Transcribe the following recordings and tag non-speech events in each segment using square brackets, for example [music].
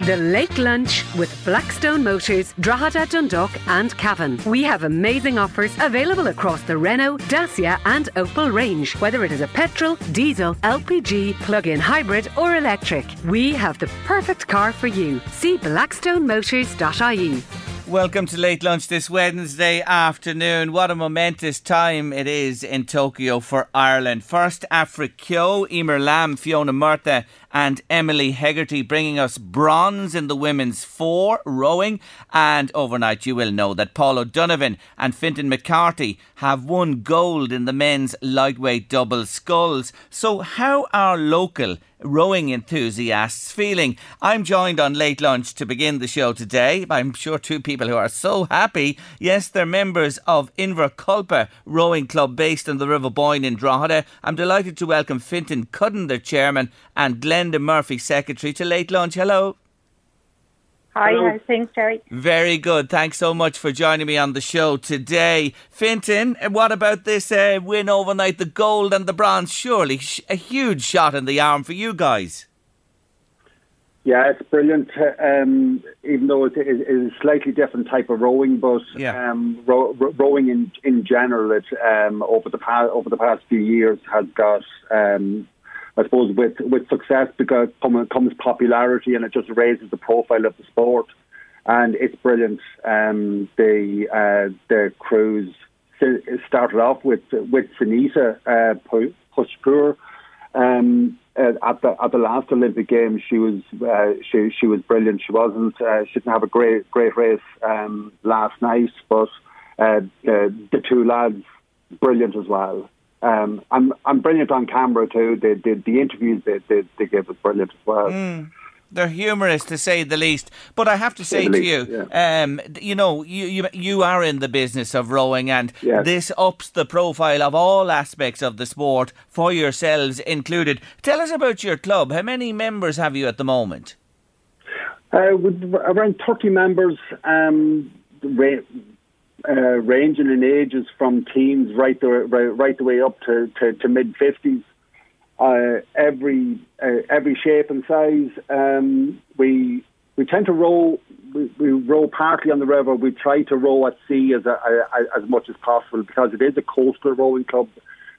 The Late Lunch with Blackstone Motors, Drogheda, Dundalk and Cavan. We have amazing offers available across the Renault, Dacia and Opel range. Whether it is a petrol, diesel, LPG, plug-in hybrid or electric, we have the perfect car for you. See blackstonemotors.ie. Welcome to Late Lunch this Wednesday afternoon. What a momentous time it is in Tokyo for Ireland. First Afrikyo, Eimear Lambe, Fiona Murtagh and Emily Hegarty bringing us bronze in the women's four rowing. And overnight, you will know that Paul O'Donovan and Fintan McCarthy have won gold in the men's lightweight double sculls. So, how are local rowing enthusiasts feeling? I'm joined on late lunch to begin the show today. I'm sure two people who are so happy. Yes, they're members of Inverculpa Rowing Club based on the River Boyne in Drogheda. I'm delighted to welcome Fintan Cudden, their chairman, and Glenda Murphy, secretary, to late lunch. Hello. Hi, how's things, Jerry? Very good. Thanks so much for joining me on the show today. Fintan, what about this uh, win overnight, the gold and the bronze? Surely sh- a huge shot in the arm for you guys. Yeah, it's brilliant. Um, even though it is a slightly different type of rowing, but Yeah. um, row, row- rowing in in general, it um, over the past over the past few years has got, um, I suppose, with with success because come- comes popularity, and it just raises the profile of the sport. And it's brilliant. Um, the uh, the cruise started off with with Sunita uh, Pushpur. Um, uh, at the at the last Olympic Games, she was uh, she she was brilliant. She wasn't uh, she didn't have a great great race um, last night, but uh, uh, the two lads brilliant as well. Um, I'm I'm brilliant on camera too. The the, the interviews they, they they gave was brilliant as well. They're humorous to say the least. But I have to say the to you, least, um, you know, you, you you are in the business of rowing, and Yes. this ups the profile of all aspects of the sport for yourselves included. Tell us about your club. How many members have you at the moment? Uh, with around 30 members, um, uh, ranging in ages from teens right the, right, right the way up to, to, to mid 50s. Uh, every uh, every shape and size. Um, we we tend to row. We, we row partly on the river. We try to row at sea as a, a, as much as possible because it is a coastal rowing club.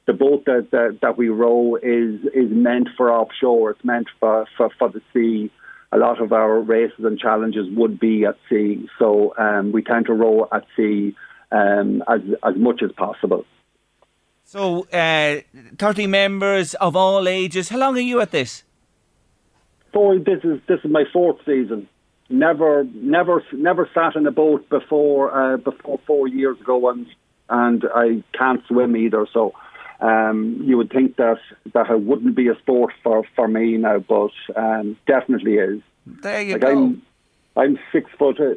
The boat that, that that we row is is meant for offshore. It's meant for, for, for the sea a lot of our races and challenges would be at sea. So um, we tend to row at sea um, as as much as possible. So, uh, 30 members of all ages. How long are you at this? So this is this is my fourth season. Never never never sat in a boat before uh, before four years ago, and and I can't swim either. So. Um, you would think that that it wouldn't be a sport for, for me now, but um, definitely is. There you Like go. I'm, I'm six foot uh,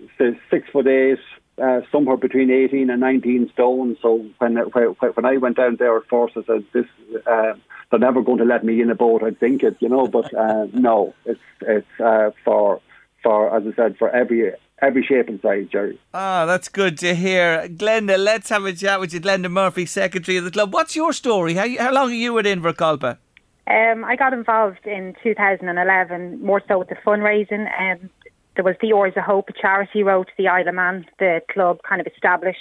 six foot eight, uh, somewhere between eighteen and nineteen stone. So when when, when I went down there at first, I said, "This uh, they're never going to let me in a boat." I'd think it, you know, but uh, no, it's it's uh, for for as I said for every every shape and size, Jerry. Ah, that's good to hear. Glenda, let's have a chat with you. Glenda Murphy, secretary of the club. What's your story? How, how long are you at Inverculpa? Um, I got involved in 2011, more so with the fundraising. Um, there was the Oars of Hope, a charity road to the Isle of Man. The club kind of established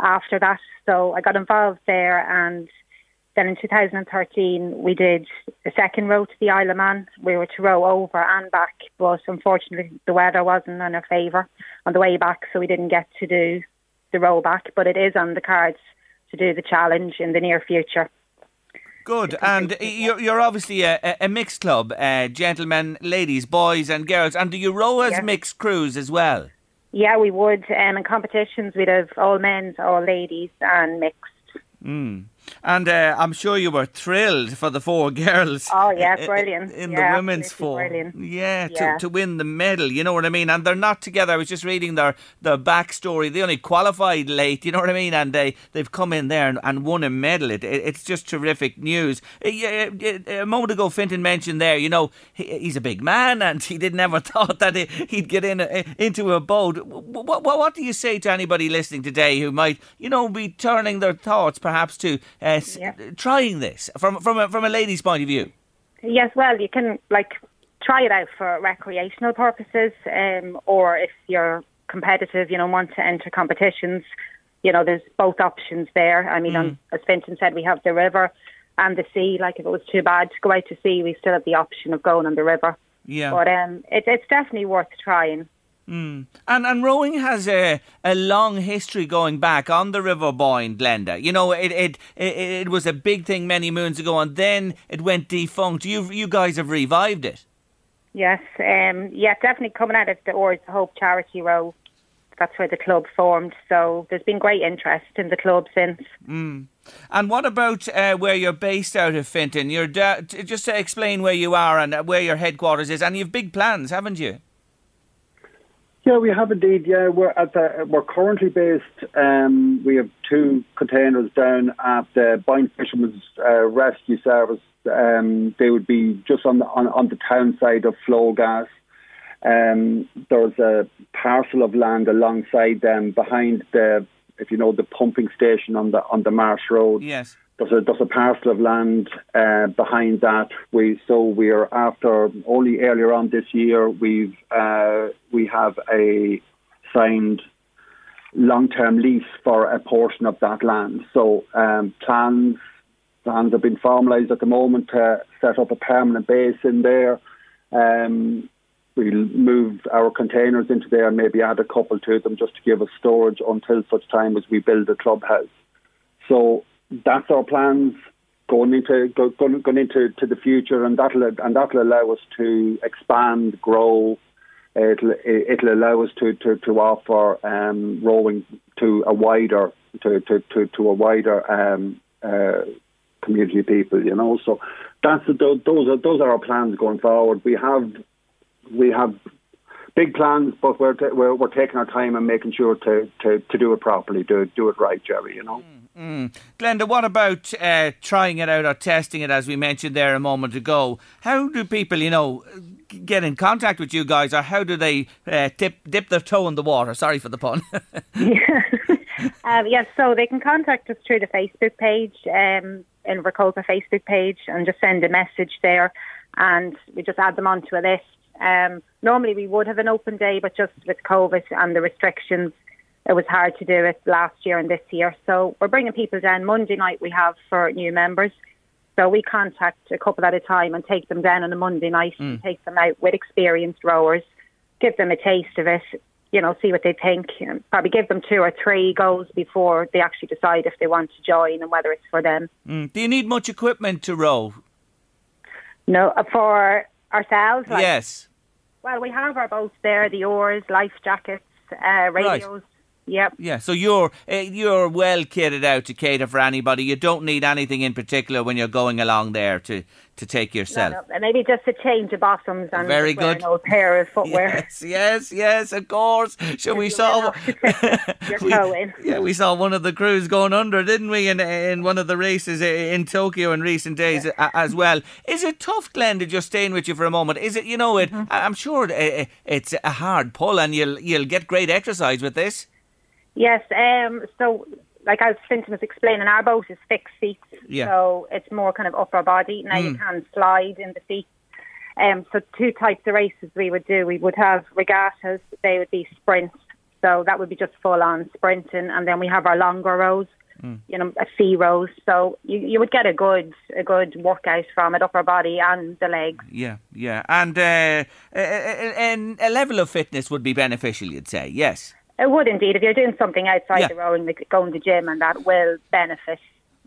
after that. So I got involved there and Then in 2013, we did a second row to the Isle of Man. We were to row over and back, but unfortunately the weather wasn't in our favour on the way back, so we didn't get to do the row back. But it is on the cards to do the challenge in the near future. Good, and you're, you're obviously a, a mixed club, uh, gentlemen, ladies, boys, and girls. And do you row as mixed crews as well? Yeah, we would. Um, in competitions, we'd have all men's, all ladies, and mixed. Mm. And uh, I'm sure you were thrilled for the four [laughs] girls. Oh yeah, brilliant! In yeah, the women's four, brilliant. Yeah, yeah, to, to win the medal. You know what I mean? And they're not together. I was just reading their their backstory. They only qualified late. You know what I mean? And they they've come in there and, and won a medal. It, it, it's just terrific news. Uh, a moment ago, Fintan mentioned there. You know, he, he's a big man, [laughs] and he did never [laughs] thought that he'd get in a, into a boat. What, what, what do you say to anybody listening today who might, you know, be turning their thoughts perhaps to uh, yeah. trying this from from a, from a lady's point of view? Yes, well, you can like try it out for recreational purposes, um, or if you're competitive, you know, want to enter competitions. You know, there's both options there. I mean, Mm. on, as Fintan said, we have the river and the sea. Like, if it was too bad to go out to sea, we still have the option of going on the river. Yeah. But um, it, it's definitely worth trying. Mm. And and rowing has a a long history going back on the River Boyne, Glenda. You know, it it, it it was a big thing many moons ago, and then it went defunct. You you guys have revived it. Yes, um, yeah, definitely coming out of the Oars Hope Charity Row. That's where the club formed. So there's been great interest in the club since. Mm. And what about uh, where you're based out of, Fintan? You're da- just to explain where you are and uh, where your headquarters is, and you've big plans, haven't you? Yeah, we have indeed. Yeah, we're at the, we're currently based. Um, we have two containers down at the Fishermen's uh, Rescue Service. Um, they would be just on the on, on the town side of Flow Gas. Um, there's a parcel of land alongside them behind the, if you know, the pumping station on the on the Marsh Road. Yes. There's a, there's a parcel of land uh, behind that. We so we are after only earlier on this year we've uh, we have a signed long-term lease for a portion of that land. So um, plans plans have been formalised at the moment to set up a permanent base in there. Um, we'll move our containers into there and maybe add a couple to them just to give us storage until such time as we build a clubhouse. So that's our plans going into going, going into to the future, and that'll and that'll allow us to expand, grow. It'll it'll allow us to to, to offer um, rowing to a wider to to, to, to a wider um, uh, community of people. You know, so that's those are those are our plans going forward. We have we have big plans, but we're, t- we're we're taking our time and making sure to, to, to do it properly, do do it right, Jerry. You know. Mm. Glenda, what about uh, trying it out or testing it, as we mentioned there a moment ago? How do people, you know, get in contact with you guys, or how do they uh, dip dip their toe in the water? Sorry for the pun. [laughs] [laughs] yeah. um, yes, so they can contact us through the Facebook page, um, in Recopa Facebook page, and just send a message there, and we just add them onto a list. Um, normally we would have an open day, but just with COVID and the restrictions, it was hard to do it last year and this year. So we're bringing people down. Monday night we have for new members. So we contact a couple at a time and take them down on a Monday night Mm. and take them out with experienced rowers, give them a taste of it, you know, see what they think. And probably give them two or three goes before they actually decide if they want to join and whether it's for them. Mm. Do you need much equipment to row? No, uh, for ourselves. Like, yes. Well, we have our boats there, the oars, life jackets, uh, radios. Yep. Yeah, so you're uh, you're well kitted out to cater for anybody. You don't need anything in particular when you're going along there to, to take yourself. No, no, maybe just a change of bottoms and Very good. an old pair of footwear. [laughs] Yes, yes, yes, of course. So we saw [laughs] we-. Yeah, we saw one of the crews going under, didn't we, in in one of the races in Tokyo in recent days a- as well. Is it tough, Glenn, to just staying with you for a moment? Is it, you know, it? Mm-hmm. I'm sure it- it's a hard pull, and you'll you'll get great exercise with this. Yes, um, so like as Fintan was explaining, our boat is fixed seats, Yeah. so it's more kind of upper body. Now you Mm. can slide in the seats. Um, so two types of races we would do. We would have regattas. They would be sprints, so that would be just full on sprinting, and then we have our longer rows. you know, a sea rows. So you, you would get a good a good workout from it, upper body and the legs. Yeah, yeah, and uh, a, a, a level of fitness would be beneficial. You'd say, yes. It would indeed. If you're doing something outside Yeah. the rowing, like going to the gym, and that will benefit,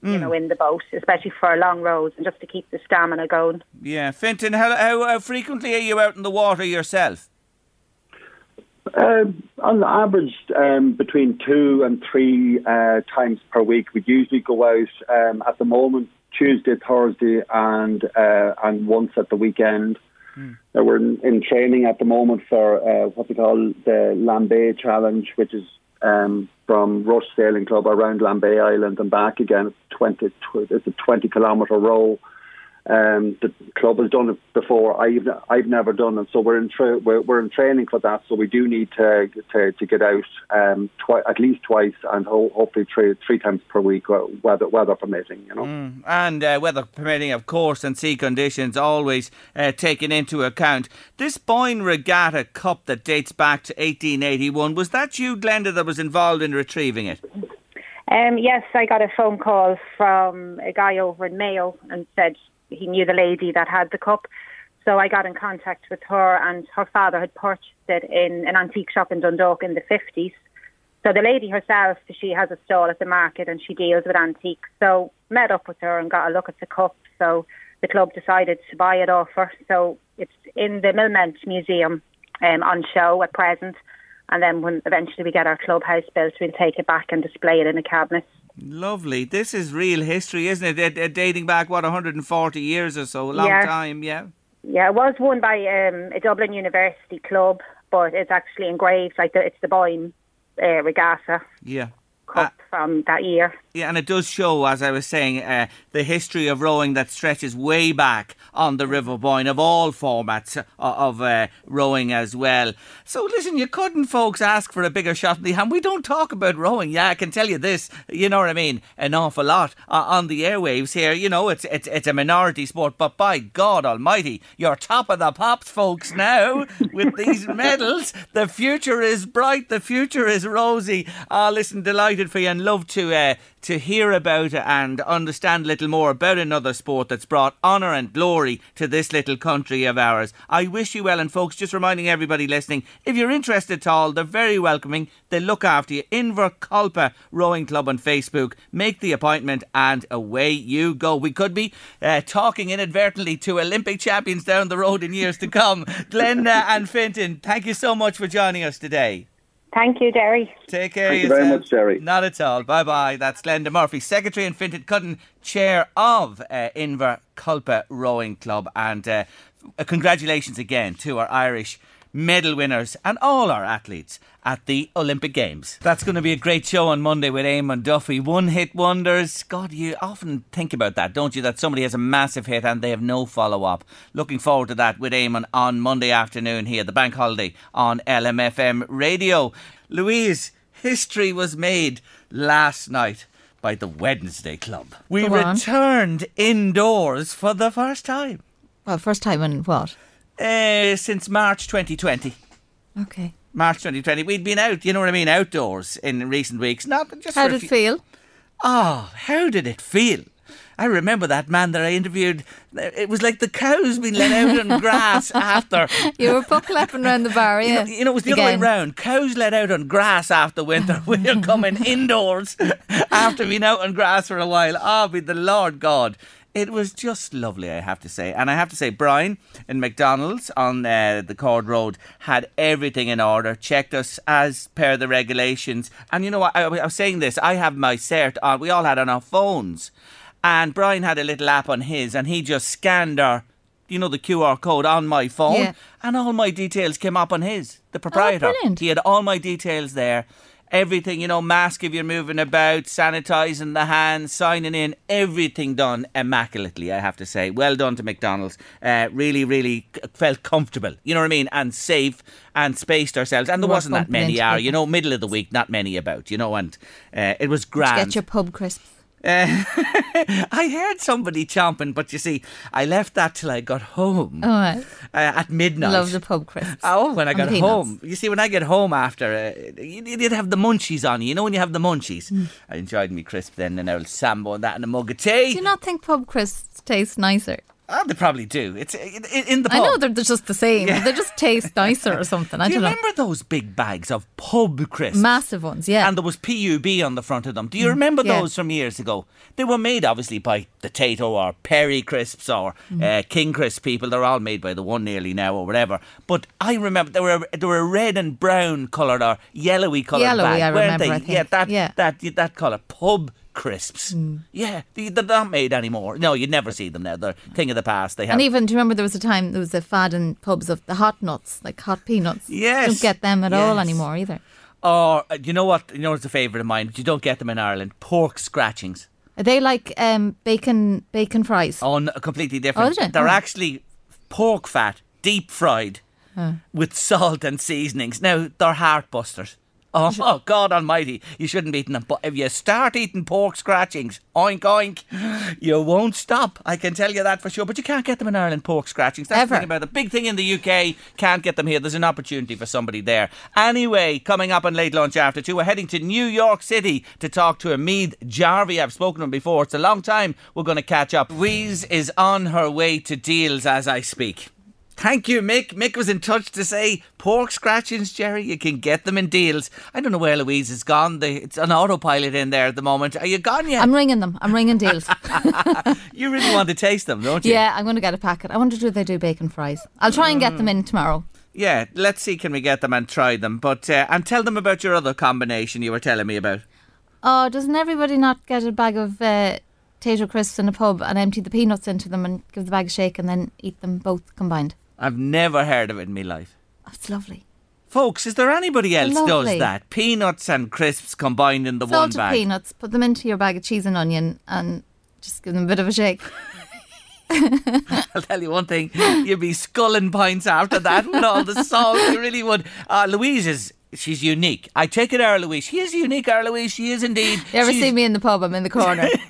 you know, in the boat, especially for long rows and just to keep the stamina going. Yeah, Fintan, how, how, how frequently are you out in the water yourself? Uh, on average, um, between two and three uh, times per week. We usually go out um, at the moment Tuesday, Thursday, and uh, and once at the weekend. Uh, we're in, in training at the moment for uh, what we call the Lambay Challenge, which is um, from Rush Sailing Club around Lambay Island and back again. It's twenty. tw- It's a twenty kilometre row. Um, the club has done it before. I've I've never done it, so we're in tra- we're, we're in training for that. So we do need to to, to get out um, twi- at least twice and ho- hopefully three three times per week, weather weather permitting. You know. And uh, weather permitting, of course, and sea conditions always uh, taken into account. This Boyne Regatta Cup that dates back to 1881, was that you, Glenda, that was involved in retrieving it? Um, yes, I got a phone call from a guy over in Mayo and said he knew the lady that had the cup. So I got in contact with her, and her father had purchased it in an antique shop in Dundalk in the 50s. So the lady herself, she has a stall at the market and she deals with antiques. So met up with her and got a look at the cup. So the club decided to buy it off her. So it's in the Millmount Museum um, on show at present. And then when eventually we get our clubhouse built, we'll take it back and display it in a cabinet. Lovely. This is real history, isn't it? It dating back, what, 140 years or so? A long Yeah. time, yeah. Yeah, it was won by um, a Dublin University club, but it's actually engraved like the, it's the Boyne uh, Regatta Yeah. Cup from that year. And it does show, as I was saying, uh, the history of rowing that stretches way back on the River Boyne of all formats uh, of uh, rowing as well. So, listen, you couldn't, folks, ask for a bigger shot in the hand. We don't talk about rowing. Yeah, I can tell you this. You know what I mean? An awful lot uh, on the airwaves here. You know, it's it's it's a minority sport, but by God Almighty, you're top of the pops, folks. Now [laughs] with these medals, the future is bright. The future is rosy. Ah, listen, delighted for you and love to uh, to hear about and understand a little more about another sport that's brought honour and glory to this little country of ours. I wish you well, and folks, just reminding everybody listening, if you're interested at all, they're very welcoming. They look after you. Inver Culpa Rowing Club on Facebook. Make the appointment, and away you go. We could be uh, talking inadvertently to Olympic champions down the road in years to come. [laughs] Glenda and Fintan, thank you so much for joining us today. Thank you, Derry. Take care. Thank of you very much, Derry. Not at all. Bye bye. That's Glenda Murphy, Secretary and Fintan Cutton, Chair of uh, Inver Culpa Rowing Club. And uh, congratulations again to our Irish medal winners and all our athletes at the Olympic Games. That's going to be a great show on Monday with Eamon Duffy. One hit wonders. God, you often think about that, don't you? That somebody has a massive hit and they have no follow up. Looking forward to that with Eamon on Monday afternoon here, the bank holiday on LMFM radio. Louise, history was made last night by the Wednesday Club. We returned indoors for the first time Well, first time in what? Uh, since March 2020. Okay. March 2020. We'd been out, you know what I mean, outdoors in recent weeks. Not just How did it feel? Oh, how did it feel? I remember that man that I interviewed. It was like the cows being let out on [laughs] grass after. You were buck bucklepping around the bar, You know, you know, it was the other way Again. round. Cows let out on grass after winter. [laughs] We're coming indoors [laughs] after being out on grass for a while. Ah, be the Lord God. It was just lovely, I have to say. And I have to say, Brian in McDonald's on uh, the Cord Road had everything in order, checked us as per the regulations. And you know what? I, I was saying this. I have my cert on. We all had on our phones. And Brian had a little app on his, and he just scanned our, you know, the QR code on my phone, Yeah. and all my details came up on his, the proprietor. brilliant. He had all my details there. Everything, you know, mask if you're moving about, sanitising the hands, signing in, everything done immaculately, I have to say. Well done to McDonald's. Uh, really, really felt comfortable, you know what I mean? And safe and spaced ourselves. And there wasn't that many people. you know, middle of the week, not many about, you know, and uh, it was Did you grand. get your pub crisps? Uh, [laughs] I heard somebody chomping, but you see, I left that till I got home right. uh, at midnight. Love the pub crisps. Oh, when I got home. You see, when I get home after, uh, you- you'd have the munchies on you. You know when you have the munchies? Mm. I enjoyed me crisp then, and old Sambo and that and a mug of tea. Do you not think pub crisps taste nicer? They probably do. It's in, in the pub. I know they're, they're just the same. Yeah. They just taste [laughs] nicer or something. I do you don't know. remember those big bags of pub crisps? Massive ones, yeah. And there was PUB on the front of them. Do you remember Mm. yeah. those from years ago? They were made obviously by the Tayto or Perri Crisps or Mm. uh, King Crisp people. They're all made by the one nearly now or whatever. But I remember they were they were a red and brown coloured or yellowy coloured Yellowy, bag, I remember, they? I think. Yeah, that Yeah. that that colour pub crisps. Yeah, they, they're not made anymore. No, you'd never see them now. They're thing of the past. They have and even, do you remember there was a time there was a fad in pubs of the hot nuts, like hot peanuts? Yes. Don't get them at all anymore either. or uh, you know what? You know what's a favourite of mine, but you don't get them in Ireland. Pork scratchings. Are they like um, bacon bacon fries? Oh, no, completely different. is it? They're Oh. actually pork fat, deep fried, with salt and seasonings. Now they're heart busters. Oh, oh, [laughs] God Almighty! You shouldn't be eating them. But if you start eating pork scratchings, oink oink, you won't stop. I can tell you that for sure. But you can't get them in Ireland. Pork scratchings. That's the Ever. thing about the big thing in the UK. Can't get them here. There's an opportunity for somebody there. Anyway, coming up on late lunch after two, we're heading to New York City to talk to Amid Jarvie. I've spoken to him before. It's a long time. We're going to catch up. Louise is on her way to Dealz as I speak. Thank you, Mick. Mick was in touch to say pork scratchings, Jerry. You can get them in Dealz. I don't know where Louise has gone. It's an autopilot in there at the moment. Are you gone yet? I'm ringing them. I'm ringing Dealz. [laughs] [laughs] you really want to taste them, don't you? yeah, I'm going to get a packet. I wonder do they do bacon fries. I'll try and get them in tomorrow. Yeah. Let's see, can we get them and try them? But uh, and tell them about your other combination you were telling me about. Oh, doesn't everybody not get a bag of uh, potato crisps in a pub and empty the peanuts into them and give the bag a shake and then eat them both combined? I've never heard of it in my life. Oh, it's lovely. Folks, is there anybody else does that? Peanuts and crisps combined in the one Salted bag. peanuts, put them into your bag of cheese and onion and just give them a bit of a shake. [laughs] I'll tell you one thing, you'd be sculling pints after that with all the salt. You really would. Uh, Louise is. She's unique. I take it, our Louise. She is unique, our Louise. She is indeed. You ever She's see me in the pub? I'm in the corner. [laughs]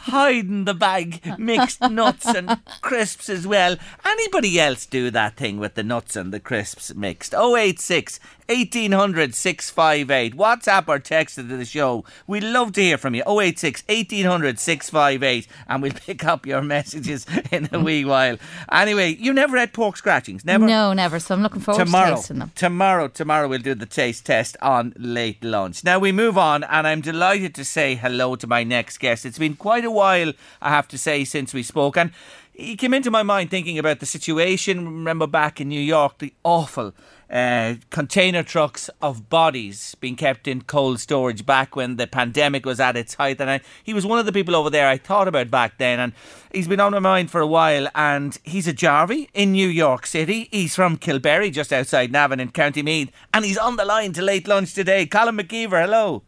hiding the bag, mixed nuts and crisps as well. Anybody else do that thing with the nuts and the crisps mixed? 086 1800 658. WhatsApp or text it to the show. We'd love to hear from you. 086 1800 658. And we'll [laughs] pick up your messages in a wee while. Anyway, you never had pork scratchings? Never? no, never. So I'm looking forward tomorrow, to tasting them. tomorrow, tomorrow we'll do the taste test on late lunch. Now we move on, and I'm delighted to say hello to my next guest. It's been quite a while, I have to say, since we spoke, and he came into my mind thinking about the situation. Remember back in New York, the awful. Uh, container trucks of bodies being kept in cold storage back when the pandemic was at its height, and I, he was one of the people over there I thought about back then, and he's been on my mind for a while. And he's a Jarvey in New York City. He's from Kilberry, just outside Navan in County Meath, and he's on the line to late lunch today. Colin McKeever, hello.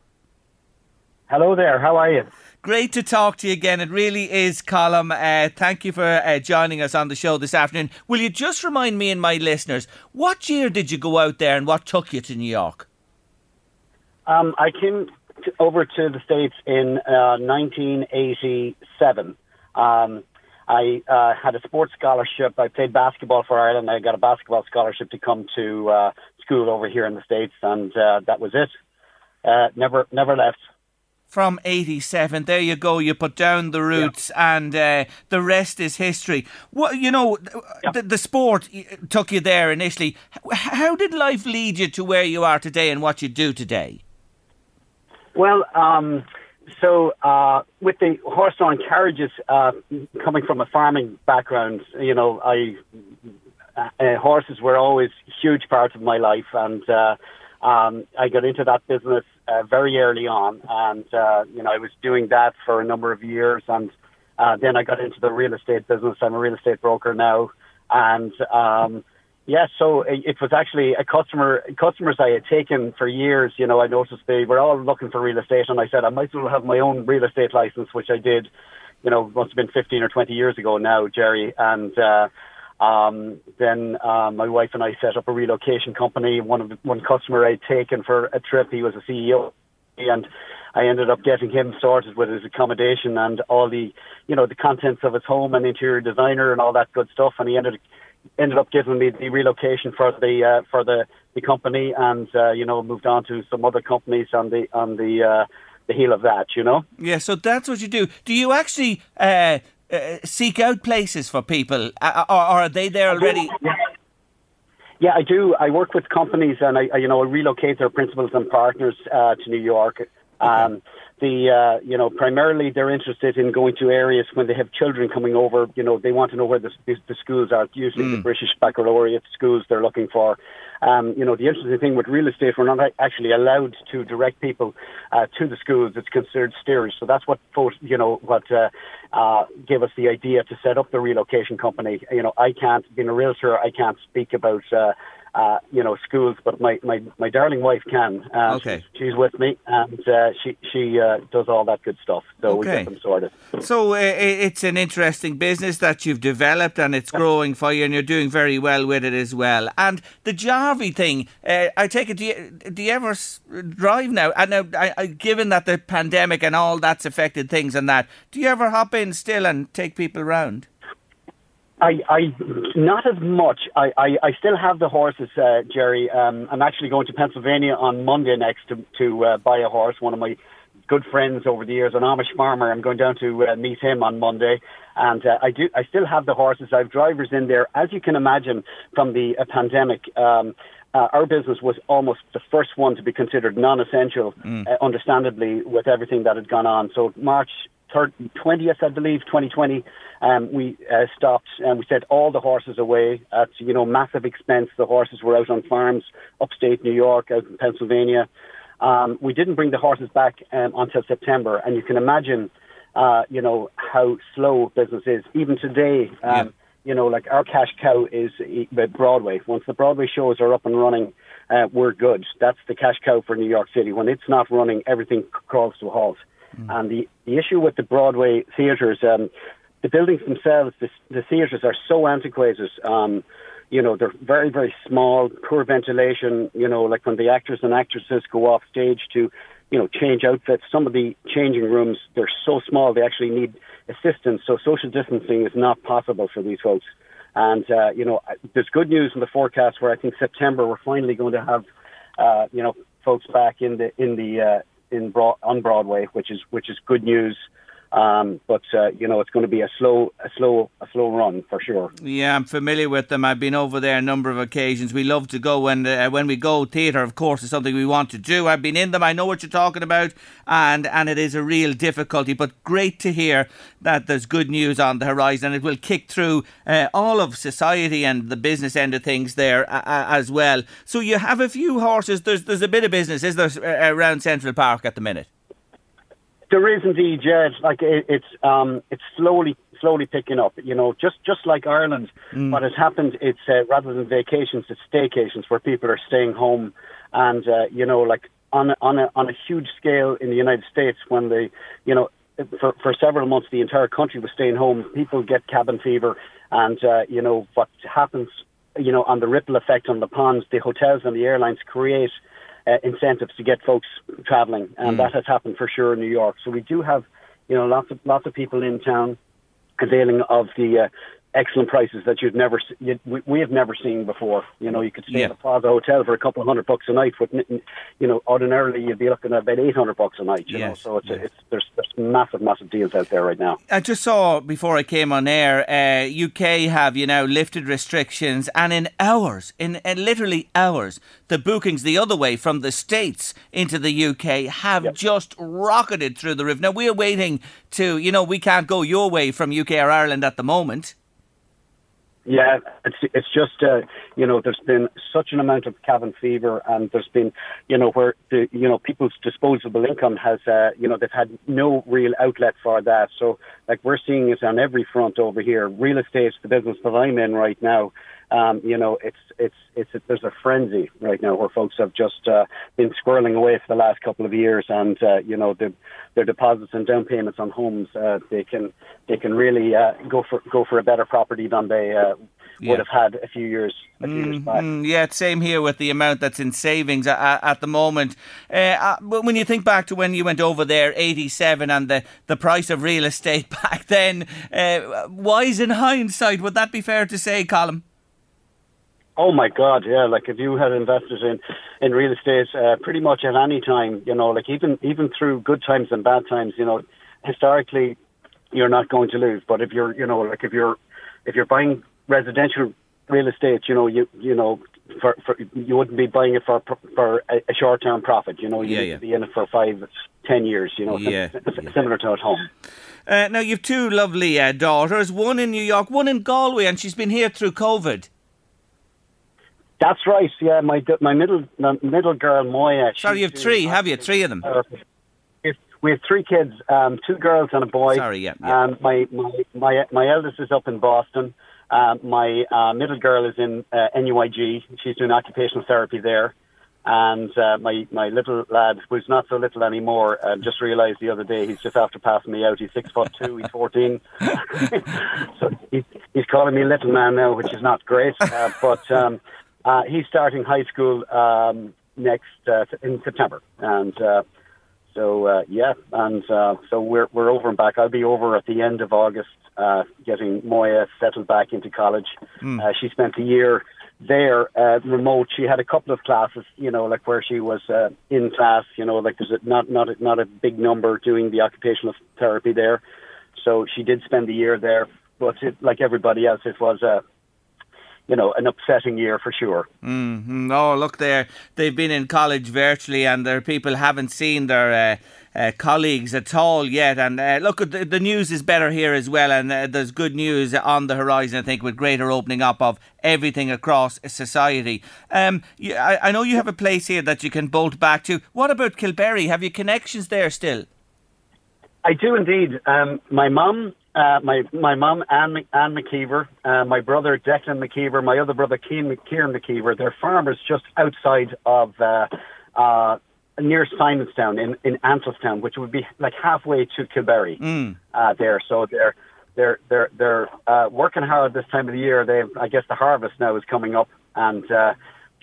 Hello there. How are you? Great to talk to you again. It really is, Colin. Uh, thank you for uh, joining us on the show this afternoon. Will you just remind me and my listeners, what year did you go out there and what took you to New York? Um, I came over to the States in uh, 1987. Um, I uh, had a sports scholarship. I played basketball for Ireland. I got a basketball scholarship to come to uh, school over here in the States, and uh, that was it. Uh, never, never left. From 87. There you go. You put down the roots and uh, the rest is history. What You know, the, the sport took you there initially. How did life lead you to where you are today and what you do today? Well, um, so uh, with the horse-drawn carriages, uh, coming from a farming background, you know, I uh, horses were always a huge part of my life, and uh, um, I got into that business uh, very early on, and uh, you know, I was doing that for a number of years, and uh, then I got into the real estate business. I'm a real estate broker now, and um, yeah, so it, it was actually a customer customers I had taken for years. You know, I noticed they were all looking for real estate, and I said I might as well have my own real estate license, which I did. You know, must have been 15 or 20 years ago now, Jerry, and. Uh, um, then uh, my wife and I set up a relocation company. One of one customer I'd taken for a trip, he was a CEO, and I ended up getting him sorted with his accommodation and all the, you know, the contents of his home and interior designer and all that good stuff. And he ended ended up giving me the relocation for the uh, for the the company, and uh, you know, moved on to some other companies on the on the uh, the heel of that. You know. Yeah. So that's what you do. Do you actually? Uh, uh, seek out places for people, uh, or, or are they there already? Yeah. Yeah, I do. I work with companies, and I, I you know, I relocate their principals and partners uh, to New York. Um, the uh, you know primarily they're interested in going to areas when they have children coming over. You know they want to know where the, the, the schools are. Usually mm. the British baccalaureate schools they're looking for. Um, you know the interesting thing with real estate, we're not actually allowed to direct people uh, to the schools. It's considered steerage. So that's what you know what uh, uh, gave us the idea to set up the relocation company. You know I can't being a realtor, I can't speak about. Uh, you know, schools, but my, my, my darling wife can. Uh, okay. She's, she's with me, and uh, she she uh, does all that good stuff. So okay. we get them sorted. So uh, it's an interesting business that you've developed, and it's growing for you, and you're doing very well with it as well. And the Jarvey thing, uh, I take it. Do you, do you ever drive now? And now, I, I, given that the pandemic and all that's affected things and that, do you ever hop in still and take people around? I, I, not as much. I, I, I still have the horses, uh, Jerry. Um, I'm actually going to Pennsylvania on Monday next to, to uh, buy a horse. One of my good friends over the years, an Amish farmer. I'm going down to uh, meet him on Monday, and uh, I do. I still have the horses. I have drivers in there, as you can imagine from the uh, pandemic. Um, uh, our business was almost the first one to be considered non-essential, mm. uh, understandably, with everything that had gone on. So March 30, 20th, I believe, 2020, um, we uh, stopped and we sent all the horses away at, you know, massive expense. The horses were out on farms upstate New York, out in Pennsylvania. Um, we didn't bring the horses back um, until September, and you can imagine, uh, you know, how slow business is. Even today, um, yeah. you know, like our cash cow is Broadway. Once the Broadway shows are up and running, uh, we're good. That's the cash cow for New York City. When it's not running, everything crawls to a halt. Mm. And the, the issue with the Broadway theatres, um, the buildings themselves, the, the theatres are so antiquated. Um, you know, they're very, very small, poor ventilation. You know, like when the actors and actresses go off stage to, you know, change outfits, some of the changing rooms, they're so small, they actually need assistance. So social distancing is not possible for these folks. And, uh, you know, there's good news in the forecast where I think September we're finally going to have, uh, you know, folks back in the, in the, uh, in Broad, on Broadway, which is which is good news. Um, but uh, you know, it's going to be a slow, a slow, a slow run for sure. Yeah, I'm familiar with them. I've been over there a number of occasions. We love to go when uh, when we go. Theatre, of course, is something we want to do. I've been in them. I know what you're talking about, and and it is a real difficulty. But great to hear that there's good news on the horizon. It will kick through uh, all of society and the business end of things there as well. So you have a few horses. There's there's a bit of business, is there, around Central Park at the minute? There is indeed, Jed. Like it, it's um, it's slowly slowly picking up. You know, just just like Ireland, mm. what has happened, it's uh, rather than vacations, it's staycations where people are staying home, and uh, you know, like on a, on a on a huge scale in the United States, when they, you know, for for several months the entire country was staying home, people get cabin fever, and uh, you know what happens, you know, on the ripple effect on the ponds, the hotels and the airlines create uh, incentives to get folks travelling, and mm. that has happened for sure in New York. So we do have, you know, lots of lots of people in town availing of the uh, excellent prices that you'd never you, we, we have never seen before. You know, you could stay yeah. at a Plaza Hotel for a couple of hundred bucks a night. With you know, ordinarily you'd be looking at about eight hundred bucks a night. You yes. know, so it's, yes. it's there's there's massive massive deals out there right now. I just saw before I came on air, uh, UK have you know lifted restrictions, and in hours, in, in literally hours, the bookings the other way from the states into the UK have yep. just rocketed through the roof. Now we're waiting to you know we can't go your way from UK or Ireland at the moment. Yeah, it's it's just uh, you know there's been such an amount of cabin fever, and there's been you know where the you know people's disposable income has uh, you know they've had no real outlet for that. So like we're seeing it on every front over here. Real estate, the business that I'm in right now, um, you know, it's it's it's there's a frenzy right now where folks have just uh, been squirreling away for the last couple of years, and uh, you know, the, their deposits and down payments on homes, uh, they can they can really uh, go for go for a better property than they uh, would have had a few years. A few years back. Mm, yeah, same here with the amount that's in savings at, at the moment. Uh, uh, when you think back to when you went over there, 87, and the, the price of real estate [laughs] back then, uh, wise in hindsight, would that be fair to say, Colin? Oh my God, yeah! Like if you had invested in in real estate, uh, pretty much at any time, you know, like even even through good times and bad times, you know, historically, you're not going to lose. But if you're, you know, like if you're if you're buying residential real estate, you know, you you know, for, for you wouldn't be buying it for for a, short term profit. You know, you Yeah, yeah. be in it for five, ten years. You know, Yeah, sim- [laughs] yeah. similar to at home. Uh, now, you've two lovely uh, daughters, one in New York, one in Galway, and she's been here through COVID. That's right. Yeah, my my middle my middle girl Moya. Sorry, you have three, have you? Three of them? If- We have three kids, um, two girls and a boy. Sorry, yeah, yeah. Um, my, my my my eldest is up in Boston. Um, my uh, middle girl is in uh, NUIG. She's doing occupational therapy there. And uh, my my little lad, who's not so little anymore, uh, just realised the other day he's just after passing me out. He's six foot two. He's fourteen. [laughs] so he, he's calling me little man now, which is not great. Uh, but um, uh, he's starting high school um, next uh, in September, and uh, so uh, yeah, and uh, so we're we're over and back. I'll be over at the end of August, uh, getting Moya settled back into college. Uh, she spent a year there uh, remote. She had a couple of classes, you know, like where she was uh, in class. You know, like there's a, not not a, not a big number doing the occupational therapy there. So she did spend the year there, but it, like everybody else, it was a you know an upsetting year for sure. Mm, oh, look there. They've been in college virtually, and their people haven't seen their uh, uh, colleagues at all yet. And uh, look, the, the news is better here as well, and uh, there's good news on the horizon, I think, with greater opening up of everything across society. Um, you, I, I know you have a place here that you can bolt back to. What about Kilberry? Have you connections there still? I do indeed. Um, my mum, uh, my my mum Anne, Anne McKeever, uh, my brother Declan McKeever, my other brother Mc- Kieran McKeever. They're farmers just outside of uh, uh, near Simonstown in in Antylstown, which would be like halfway to Kilberry. Uh, there, so they're they're they're they're uh, working hard this time of the year. They, I guess, the harvest now is coming up, and uh,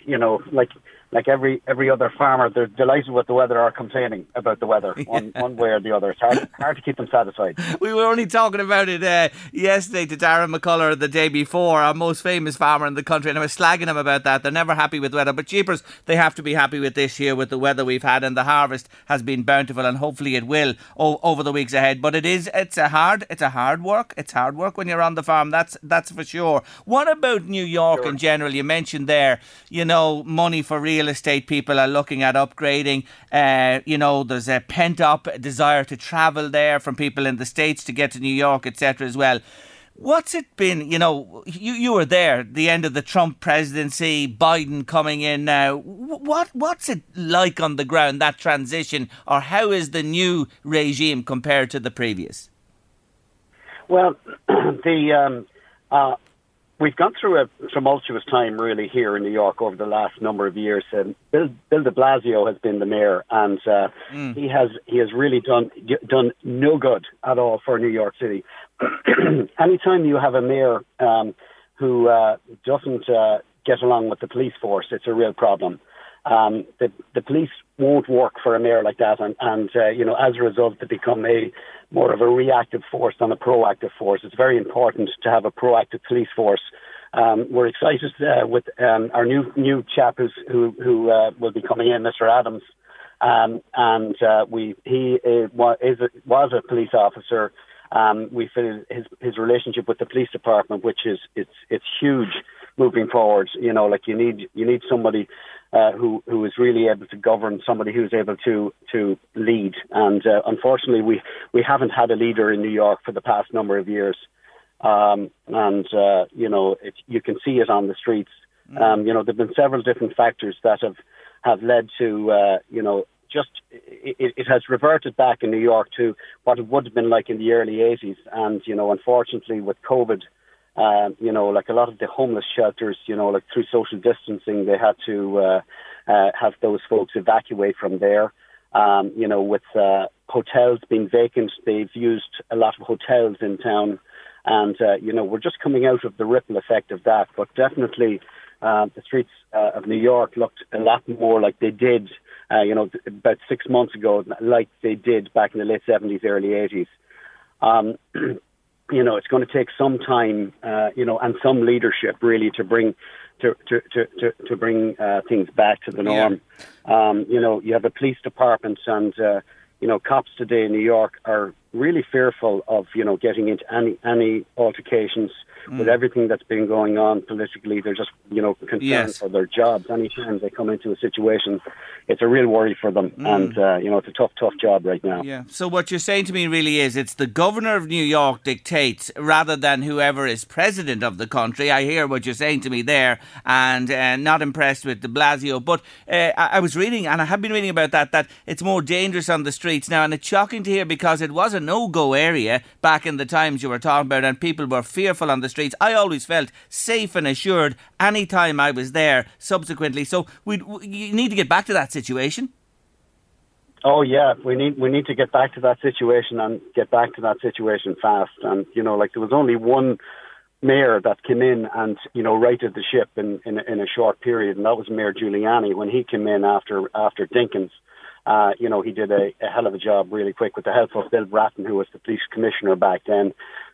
you know, like like every every other farmer, they're delighted with the weather or complaining about the weather, [laughs] one one way or the other. It's hard [laughs] hard to keep them satisfied. We were only talking about it uh, yesterday to Darragh McCullough the day before, our most famous farmer in the country, and I was slagging him about that. They're never happy with weather, but jeepers, they have to be happy with this year with the weather we've had, and the harvest has been bountiful, and hopefully it will o- over the weeks ahead. But it is, it's a hard, it's a hard work. It's hard work when you're on the farm. That's that's for sure. What about New York in general? You mentioned there, you know, money for real estate. People are looking at upgrading. Uh, you know, there's a pent up desire to travel there from people in the States to get to New York, etc. as well. What's it been? You know, you, you were there, the end of the Trump presidency, Biden coming in now. What What's it like on the ground, that transition, or how is the new regime compared to the previous? Well, [clears throat] the um, uh, we've gone through a tumultuous time really here in New York over the last number of years. Um, Bill, Bill De Blasio has been the mayor, and uh, he has he has really done done no good at all for New York City. [clears throat] Anytime you have a mayor um, who uh, doesn't uh, get along with the police force, it's a real problem. Um, the the police won't work for a mayor like that, and, and uh, you know as a result, they become a more of a reactive force than a proactive force. It's very important to have a proactive police force. Um, we're excited uh, with um, our new new chap who's, who who uh, will be coming in, Mr. Adams, um, and uh, we he uh, is a, was a police officer. Um, we feel his his relationship with the police department, which is it's it's huge moving forward. You know, like you need you need somebody uh, who who is really able to govern, somebody who's able to to lead. And uh, unfortunately, we we haven't had a leader in New York for the past number of years. Um, and uh, you know, it, you can see it on the streets. Um, you know, there've been several different factors that have have led to uh, you know just it, it has reverted back in New York to what it would have been like in the early 80s. And you know, unfortunately, with COVID, um, you know, like a lot of the homeless shelters, you know, like through social distancing, they had to uh, uh, have those folks evacuate from there. Um, you know, with uh, hotels being vacant, they've used a lot of hotels in town. and uh, you know we're just coming out of the ripple effect of that. But definitely, uh, the streets uh, of New York looked a lot more like they did, uh, you know, about six months ago, like they did back in the late seventies, early eighties. Um, [clears throat] you know, it's going to take some time, uh, you know, and some leadership really to bring to to to to, to bring uh, things back to the norm. Yeah. Um, you know, you have a police department, and uh, you know, cops today in New York are really fearful of you know getting into any any altercations mm. with everything that's been going on politically. They're just you know concerned yes. for their jobs. Anytime they come into a situation, it's a real worry for them, mm. and uh, you know it's a tough, tough job right now. Yeah. So what you're saying to me really is it's the governor of New York dictates rather than whoever is president of the country. I hear what you're saying to me there, and uh, not impressed with De Blasio. But uh, I, I was reading, and I have been reading about that that it's more dangerous on the streets now, and it's shocking to hear because it was a no-go area back in the times you were talking about, and people were fearful on the streets. I always felt safe and assured any time I was there. Subsequently, so we you need to get back to that situation. Oh yeah, we need we need to get back to that situation and get back to that situation fast. And you know, like there was only one mayor that came in and you know righted the ship in in, in a short period, and that was Mayor Giuliani when he came in after after Dinkins. Uh, you know, he did a, a hell of a job really quick with the help of Bill Bratton, who was the police commissioner back then.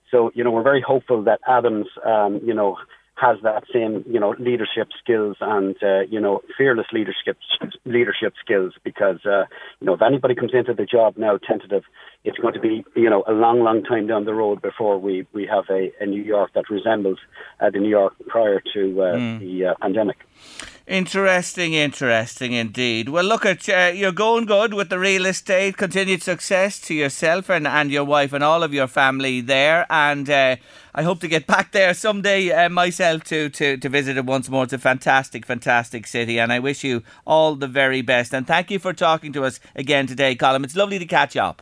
So, you know, we're very hopeful that Adams, um, you know, has that same, you know, leadership skills and, uh, you know, fearless leadership leadership skills because, uh, you know, if anybody comes into the job now tentative, it's going to be, you know, a long, long time down the road before we, we have a, a New York that resembles uh, the New York prior to uh, mm. the uh, pandemic. Interesting, interesting indeed. Well, look at uh, you're going good with the real estate. Continued success to yourself and, and your wife and all of your family there. And uh, I hope to get [laughs] back there someday uh, myself to, to to visit it once more. It's a fantastic, fantastic city, and I wish you all the very best. And thank you for talking to us again today, Colin. It's lovely to catch up.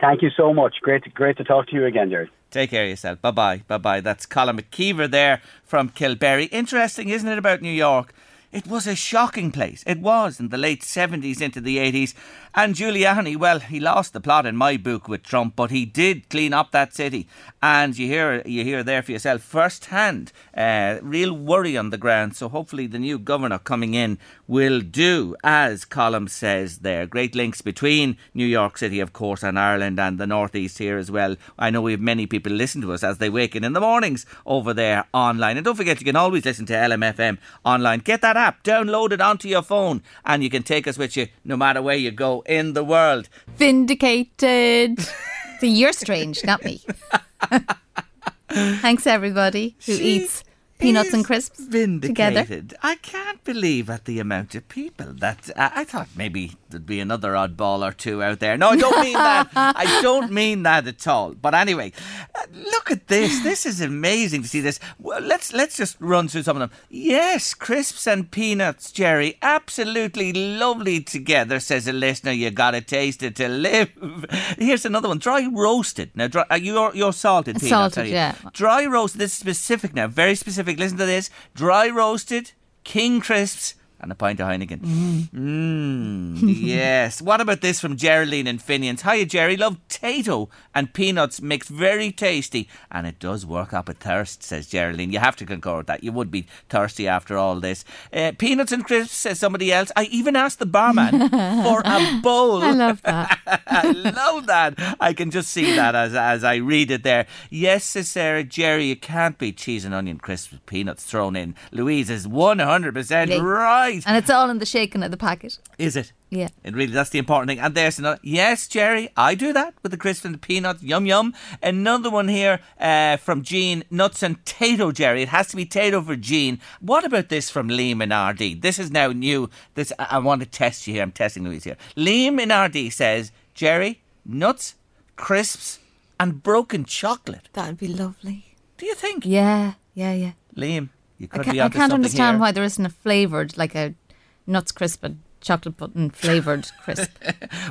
Thank you so much. Great, great to talk to you again, Jerry. Take care of yourself. Bye bye. Bye bye. That's Colin McKeever there from Kilberry. Interesting, isn't it, about New York? It was a shocking place. It was in the late 70s into the 80s. And Giuliani, well, he lost the plot in my book with Trump, but he did clean up that city. And you hear you hear there for yourself firsthand, uh, real worry on the ground. So hopefully the new governor coming in will do as Colin says there. Great links between New York City, of course, and Ireland and the northeast here as well. I know we have many people listen to us as they wake in in the mornings over there online. And don't forget, you can always listen to LMFM online. Get that app, download it onto your phone, and you can take us with you no matter where you go in the world. Vindicated. [laughs] so you're strange, not me. [laughs] Thanks, everybody who she eats peanuts and crisps vindicated. together. I can't believe at the amount of people that uh, I thought maybe there'd be another oddball or two out there. No, I don't mean that. [laughs] I don't mean that at all. But anyway, uh, look at this. This is amazing to see this. Well, let's let's just run through some of them. Yes, crisps and peanuts, Jerry, absolutely lovely together. Says a listener, you got to taste it to live. [laughs] Here's another one: dry roasted. Now, dry, uh, you're you're salted peanuts. Salted, yeah. Dry roasted. This is specific now, very specific. Listen to this: dry roasted king crisps and a pint of Heineken. Mm. Mm, [laughs] yes. What about this from Geraldine and Finian's? Hiya, Jerry. Love Tayto and peanuts mixed very tasty. And it does work up a thirst, says Geraldine. You have to concur with that. You would be thirsty after all this. Uh, peanuts and crisps, says somebody else. I even asked the barman [laughs] for a bowl. I love that. [laughs] I love that. I can just see that as, as I read it there. Yes, says Sarah. Jerry, you can't beat cheese and onion crisps with peanuts thrown in. Louise is 100% right right. And it's all in the shaking of the packet. Is it? Yeah. It really, that's the important thing. And there's another. Yes, Jerry, I do that with the crisps and the peanuts. Yum, yum. Another one here uh, from Jean. Nuts and Tayto, Jerry. It has to be Tayto for Jean. What about this from Liam in RD? This is now new. This I, I want to test you here. I'm testing Louise here. Liam in RD says, Jerry, nuts, crisps, and broken chocolate. That would be lovely. Do you think? Yeah, yeah, yeah. Liam, you could I, be I can't understand here. why there isn't a flavoured, like a nuts crisp and chocolate button mm, flavoured crisp. [laughs]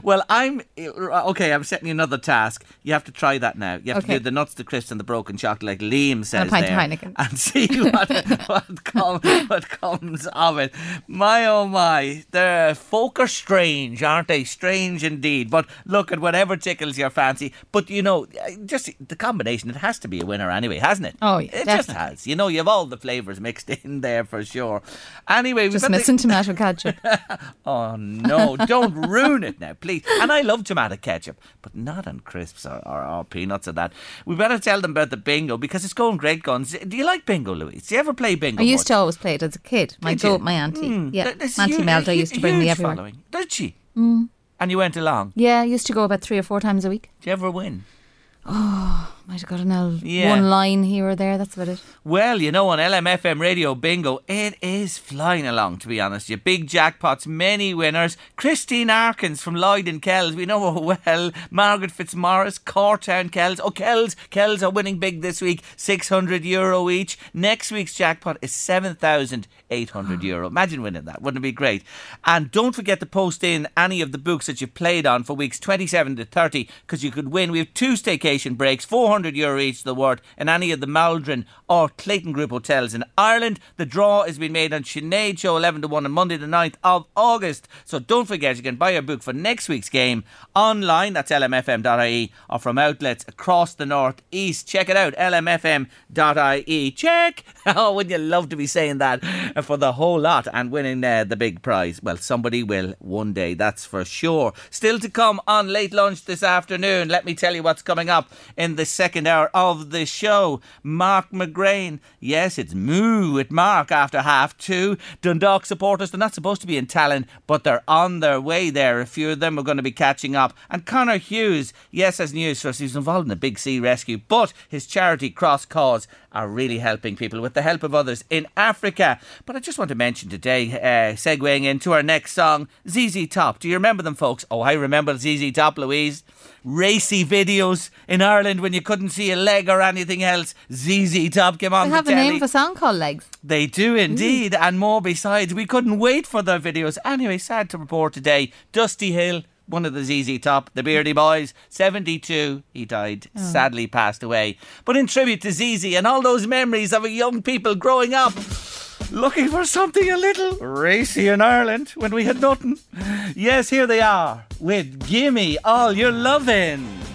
Well, I'm uh, okay. I'm setting you another task. You have to try that now. You have to Okay. do the nuts, the crisps, and the broken chocolate, like Liam says a pint of there, Heineken. and see [laughs] what what, com- what comes of it. My oh my, the folk are strange, aren't they? Strange indeed. But look at whatever tickles your fancy. But you know, uh, just the combination. It has to be a winner anyway, hasn't it? Oh, yeah, it just has. You know, you have all the flavours mixed [laughs] in there for sure. Anyway, we've Just got the- missing tomato ketchup. Oh no, don't [laughs] ruin it now, please. And I love tomato ketchup, but not on crisps or, or, or peanuts or that. We better tell them about the bingo because it's going great guns. Do you like bingo, Louise? Do you ever play bingo? I used much? to always play it as a kid. My goat, my auntie. Hmm, Yeah, Auntie huge- Melda used to bring me everywhere. Following. Did she? Mm. And you went along. Yeah, I used to go about three or four times a week. Did you ever win? Might have got an L Yeah. one line here or there. That's about it. Well, you know, on LMFM Radio Bingo, it is flying along, to be honest. You big jackpots, many winners. Christine Arkins from Lloyd and Kells, we know her [laughs] well. Margaret Fitzmaurice, Cortown Kells. Oh, Kells, Kells are winning big this week, 600 euro each. Next week's jackpot is 7,800 euro. Imagine winning that, wouldn't it be great? And don't forget to post in any of the books that you've played on for weeks 27 to 30, because you could win. We have two staycation breaks, 400 euro each the word, in any of the Maldron or Clayton Group hotels in Ireland. The draw is being made on Sinead Show 11 to 1 on Monday, the 9th of August. So don't forget, you can buy your book for next week's game online, that's lmfm.ie, or from outlets across the north east. Check it out, lmfm.ie. Check! [laughs] Oh, would you love to be saying that for the whole lot and winning uh, the big prize? Well, somebody will one day, that's for sure. Still to come on late lunch this afternoon. Let me tell you what's coming up in the second hour of the show. Mark McGrain. Yes, it's Moo with Mark after half two. Dundalk supporters, they're not supposed to be in Tallinn, but they're on their way there. A few of them are going to be catching up. And Connor Hughes, yes, has news for us. He's involved in the big sea rescue, but his charity Cross Cause are really helping people with the help of others in Africa. But I just want to mention today, uh, segueing into our next song, ZZ Top. Do you remember them, folks? Oh, I remember ZZ Top, Louise. Racy videos in Ireland when you couldn't see a leg or anything else. ZZ Top came on They the have a telly. name for a song called Legs. They do indeed, and more besides. We couldn't wait for their videos. Anyway, sad to report today, Dusty Hill, one of the ZZ Top, the Beardy Boys, 72, he died, oh. sadly passed away. But in tribute to ZZ and all those memories of a young people growing up, looking for something a little racy in Ireland when we had nothing. Yes, here they are with Gimme All Your Lovin'.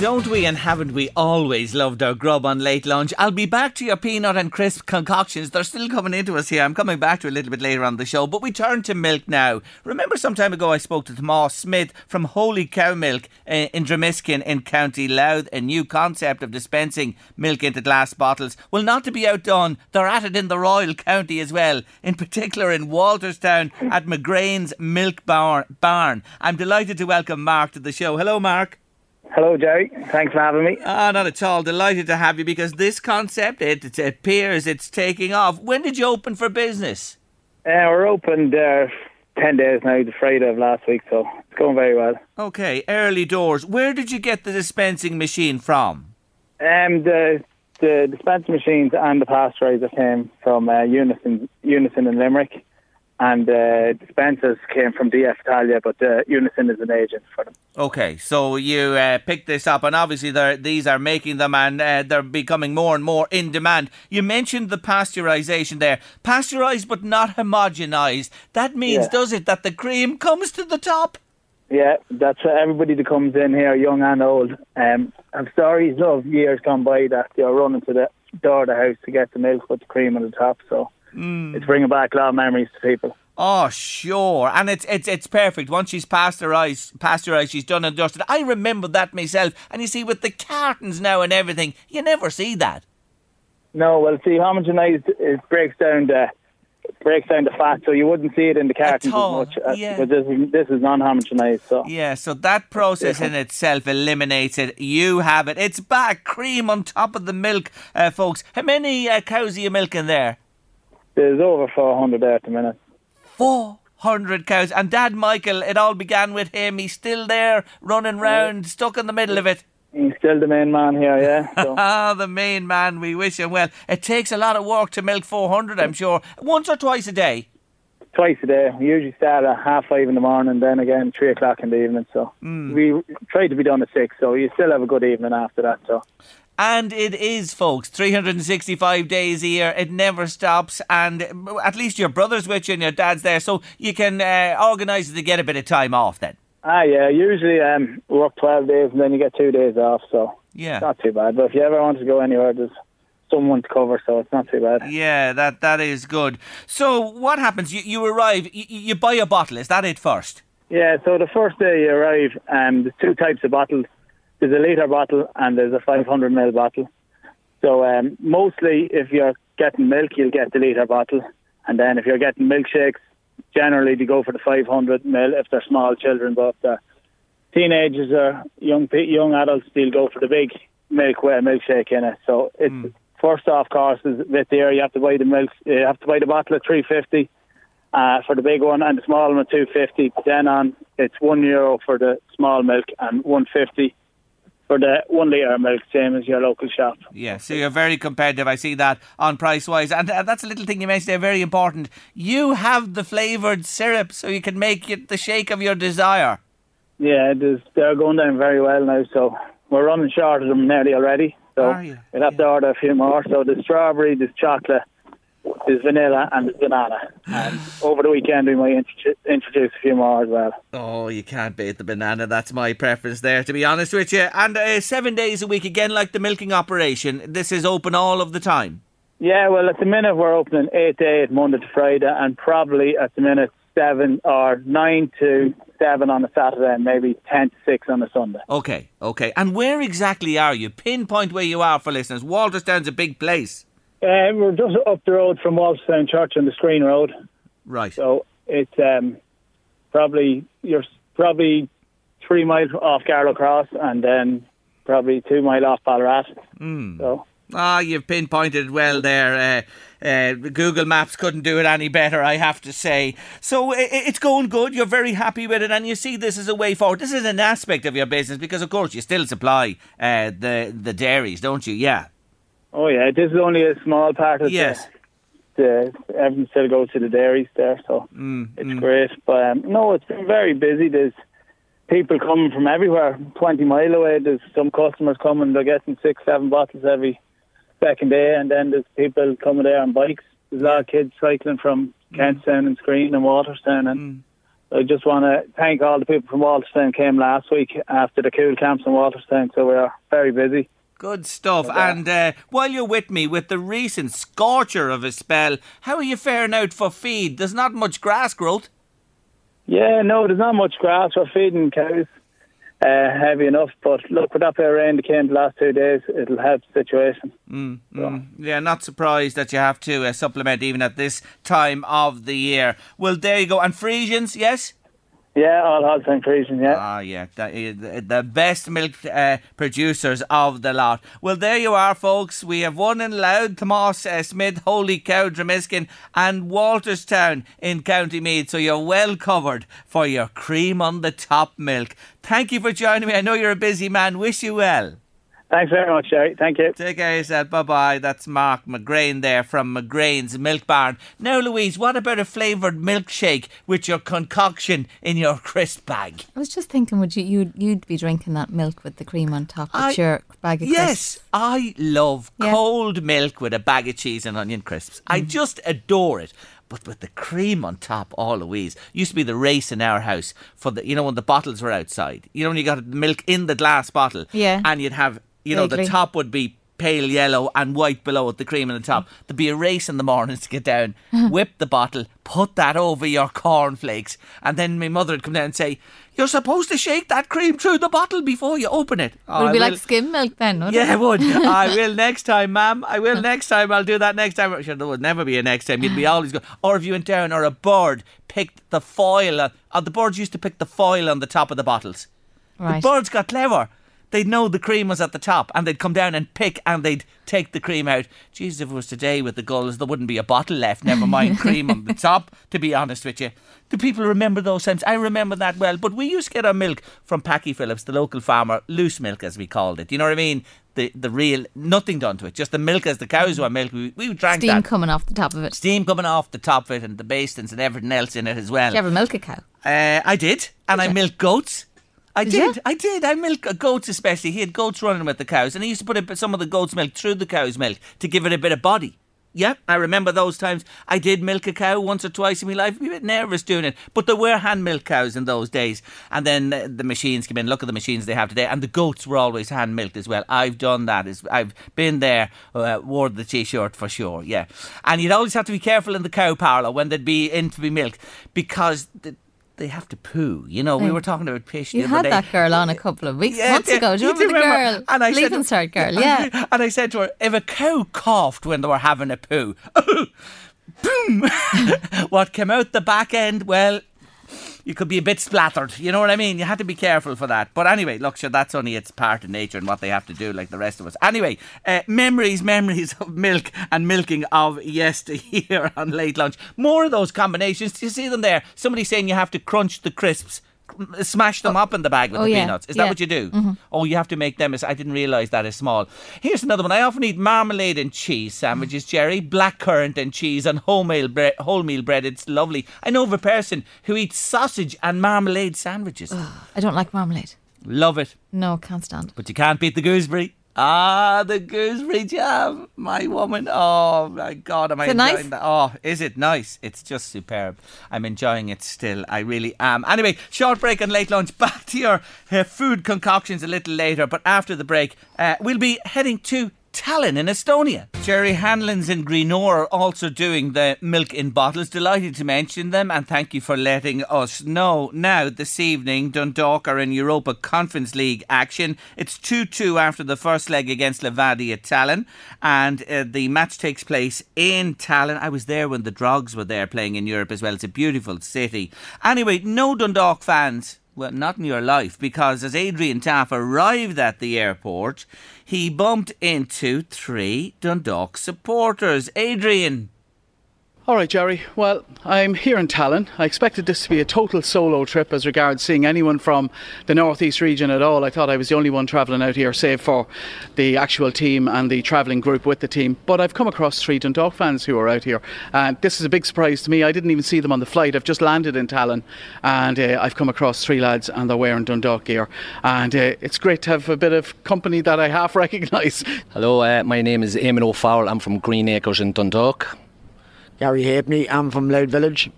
Don't we and haven't we always loved our grub on late lunch? I'll be back to your peanut and crisp concoctions. They're still coming into us here. I'm coming back to a little bit later on the show, but we turn to milk now. Remember some time ago I spoke to Tomas Smith from Holy Cow Milk uh, in Dromiskin in County Louth, a new concept of dispensing milk into glass bottles. Well, not to be outdone, they're at it in the Royal County as well, in particular in Walterstown at McGrain's Milk Bar- Barn. I'm delighted to welcome Mark to the show. Hello, Mark. Hello, Jerry. Thanks for having me. Ah, not at all. Delighted to have you because this concept, it, it appears it's taking off. When did you open for business? Uh, we're open there 10 days now, the Friday of last week, so it's going very well. Okay, early doors. Where did you get the dispensing machine from? Um, the the dispenser machines and the pasteurizer came from uh, Unison, Unison in Limerick, and uh, dispensers came from DF Italia, but uh, Unison is an agent for them. Okay, so you uh, picked this up, and obviously these are making them, and uh, they're becoming more and more in demand. You mentioned the pasteurisation there, pasteurised but not homogenised. That means, Yeah. does it, that the cream comes to the top? Yeah, that's uh, everybody that comes in here, young and old. Um, have stories of years gone by that they're running to the door of the house to get the milk with the cream on the top, so it's bringing back a lot of memories to people. Oh, sure, and it's it's it's perfect. Once she's pasteurised, pasteurised, she's done and dusted. I remember that myself. And you see, with the cartons now and everything, you never see that. No, well, see, homogenized it breaks down the breaks down the fat, so you wouldn't see it in the cartons as much. uh, yeah. But this is this is non-homogenized, so Yeah, so that process in itself eliminates it. You have it. It's back, cream on top of the milk, uh, folks. How many uh, cows are you milking there? There's over 400 there at the minute. Four hundred cows. And Dad Michael, it all began with him. He's still there, running round, stuck in the middle of it. He's still the main man here, yeah. [laughs] So. Ah, the main man. We wish him well. It takes a lot of work to milk 400, I'm sure. Once or twice a day. Twice a day. We usually start at half five in the morning, then again three o'clock in the evening. So we try to be done at six. So you still have a good evening after that. So And it is, folks, 365 days a year. It never stops. And at least your brother's with you and your dad's there. So you can uh, organise to get a bit of time off then. ah yeah, usually um work twelve days and then you get two days off. So Yeah. not too bad. But if you ever want to go anywhere, there's someone to cover, so it's not too bad. Yeah, that that is good. So what happens? You, you arrive, you, you buy a bottle. Is that it first? Yeah, so the first day you arrive, um, there's two types of bottles. There's a litre bottle and there's a 500 ml bottle. So um, mostly, if you're getting milk, you'll get the litre bottle, and then if you're getting milkshakes, generally they go for the 500 ml if they're small children. But uh, teenagers or young young adults, they'll go for the big milk with a milkshake in it. So it's first off course is a bit there. You have to buy the milk. You have to buy the bottle at 350 uh, for the big one, and the small one at two fifty. Then on, it's one euro for the small milk and one fifty for the one litre milk, same as your local shop. Yeah, so you're very competitive. I see that on price wise. And uh, that's a little thing you mentioned there, very important. You have the flavoured syrup, so you can make it the shake of your desire. Yeah, is, they're going down very well now, so we're running short of them nearly already. So we'll have to order a few more. So the strawberry, there's chocolate, there's vanilla, and banana. And over the weekend we might intro- introduce a few more as well. Oh, you can't beat the banana. That's my preference there, to be honest with you. And uh, seven days a week, again, like the milking operation. This is open all of the time. Yeah, well, at the minute we're opening eight eight Monday to Friday, and probably at the minute seven or nine to seven on a Saturday, and maybe ten to six on a Sunday. Okay, okay. And where exactly are you? Pinpoint where you are for listeners. Walterstown's a big place. Uh, we're just up the road from Walterstown Church on the Skryne Road, Right. so it's um, probably you're probably three miles off Garlow Cross, and then probably two mile off Balrath. Mm. So Ah, you've pinpointed well there. Uh, uh, Google Maps couldn't do it any better, I have to say. So i- i- it's going good. You're very happy with it, and you see this as a way forward. This is an aspect of your business because, of course, you still supply uh, the the dairies, don't you? Yeah. Oh yeah, this is only a small part of Yes. the, the everything still goes to the dairies there, so Mm, it's mm. great. But um, no, it's been very busy. There's people coming from everywhere, twenty mile away. There's some customers coming. They're getting six, seven bottles every second day, and then there's people coming there on bikes. There's a lot of kids cycling from Mm. Kentstown and Skryne and Walterstown, and I just want to thank all the people from Walterstown came last week after the Cúl Camps in Walterstown. So we are very busy. Good stuff. And uh, while you're with me, with the recent scorcher of a spell, how are you faring out for feed? There's not much grass growth. Yeah, no, there's not much grass. We're feeding cows uh, heavy enough, but look, with that bit of rain that came the last two days, it'll help the situation. Mm, mm. Yeah, not surprised that you have to uh, supplement even at this time of the year. Well, there you go. And Friesians, yes? Yeah, all Holstein Friesian, yeah. Ah, yeah, the, the- the best milk uh, producers of the lot. Well, there you are, folks. We have one in Louth, Tomas uh, Smith, Holy Cow, Dromiskin, and Walterstown in County Meath. So you're well covered for your cream on the top milk. Thank you for joining me. I know you're a busy man. Wish you well. Thanks very much, Jerry. Thank you. Take care of yourself. Bye bye. That's Mark McGrain there from McGrain's Milk Barn. Now, Louise, what about a flavoured milkshake with your concoction in your crisp bag? I was just thinking, would you you'd, you'd be drinking that milk with the cream on top with I- your bag of Yes, crisps? Yes, I love Yeah. cold milk with a bag of cheese and onion crisps. I Mm. just adore it. But with the cream on top, all Louise. Used to be the race in our house for the, you know, when the bottles were outside. You know, when you got milk in the glass bottle. Yeah. And you'd have, you know, the top would be pale yellow and white below it, the cream on the top. There'd be a race in the mornings to get down, [laughs] whip the bottle, put that over your cornflakes, and then my mother would come down and say, You're supposed to shake that cream through the bottle before you open it. Oh, Would it I be will- like skim milk then? would yeah, it? Yeah, it would. [laughs] I will next time, ma'am. I will next time. I'll do that next time. Sure, there would never be a next time. You'd be always go. Or if you went down, or a bird picked the foil. On, uh, the birds used to pick the foil on the top of the bottles. Right. The birds got clever. They'd know the cream was at the top and they'd come down and pick and they'd take the cream out. Jesus, if it was today with the gulls, there wouldn't be a bottle left, never mind [laughs] cream on the top, to be honest with you. Do people remember those times? I remember that well. But we used to get our milk from Packy Phillips, the local farmer, loose milk as we called it. You know what I mean? The the real nothing done to it, just the milk as the cows were milk. We, we drank Steam that. coming off the top of it. Steam coming off the top of it and the basins and everything else in it as well. Did you ever milk a cow? Uh, I did, and I milked goats. I Did you? I did. I milked goats especially. He had goats running with the cows, and he used to put a, bit- some of the goat's milk through the cow's milk to give it a bit of body. Yeah, I remember those times. I did milk a cow once or twice in my life. I'd be a bit nervous doing it, but there were hand milk cows in those days. And then the machines came in. Look at the machines they have today, and the goats were always hand milked as well. I've done that. I've been there, uh, wore the t-shirt for sure. Yeah, and you'd always have to be careful in the cow parlour when they'd be in to be milked because. The, they have to poo. You know, we were talking about fish. You the other had day. that girl on a couple of weeks, Yeah, months yeah, ago. Do you you remember do the girl? And I said- Leaving girl, [laughs] yeah. And I said to her, if a cow coughed when they were having a poo, [laughs] boom, [laughs] what came out the back end, well, you could be a bit splattered. You know what I mean? You had to be careful for that. But anyway, look, sure, that's only its part of nature and what they have to do, like the rest of us. Anyway, uh, memories, memories of milk and milking of yesteryear [laughs] on late lunch. More of those combinations. Do you see them there? Somebody saying you have to crunch the crisps. Smash them up in the bag with oh, the yeah, peanuts. Is that yeah. what you do? Oh, you have to make them. as- I didn't realise that is small. Here's another one. I often eat marmalade and cheese sandwiches, Jerry. Blackcurrant and cheese and wholemeal bread. Wholemeal bread. It's lovely. I know of a person who eats sausage and marmalade sandwiches. I don't like marmalade. Love it, No, can't stand. but you can't beat the gooseberry. Ah, the gooseberry jam, my woman. Oh my God, am I enjoying nice? that? Oh, is it nice? It's just superb. I'm enjoying it still. I really am. Anyway, short break and late lunch. [laughs] Back to your uh, food concoctions a little later, but after the break, uh, we'll be heading to Tallinn in Estonia. Jerry Hanlon's in Greenore are also doing the milk in bottles. Delighted to mention them and thank you for letting us know. Now, this evening, Dundalk are in Europa Conference League action. It's 2 2 after the first leg against Levadia Tallinn, and uh, the match takes place in Tallinn. I was there when the Drogs were there playing in Europe as well. It's a beautiful city. Anyway, no Dundalk fans well, not in your life, because as Adrian Taff arrived at the airport, he bumped into three Dundalk supporters. Adrian. All right, Jerry. Well, I'm here in Tallinn. I expected this to be a total solo trip as regards seeing anyone from the northeast region at all. I thought I was the only one travelling out here, save for the actual team and the travelling group with the team. But I've come across three Dundalk fans who are out here, and this is a big surprise to me. I didn't even see them on the flight. I've just landed in Tallinn, and uh, I've come across three lads, and they're wearing Dundalk gear. And uh, it's great to have a bit of company that I half [laughs] recognise. Hello, uh, my name is Eamon O'Farrell. I'm from Green Acres in Dundalk. Gary Halpenny, I'm from Louth Village.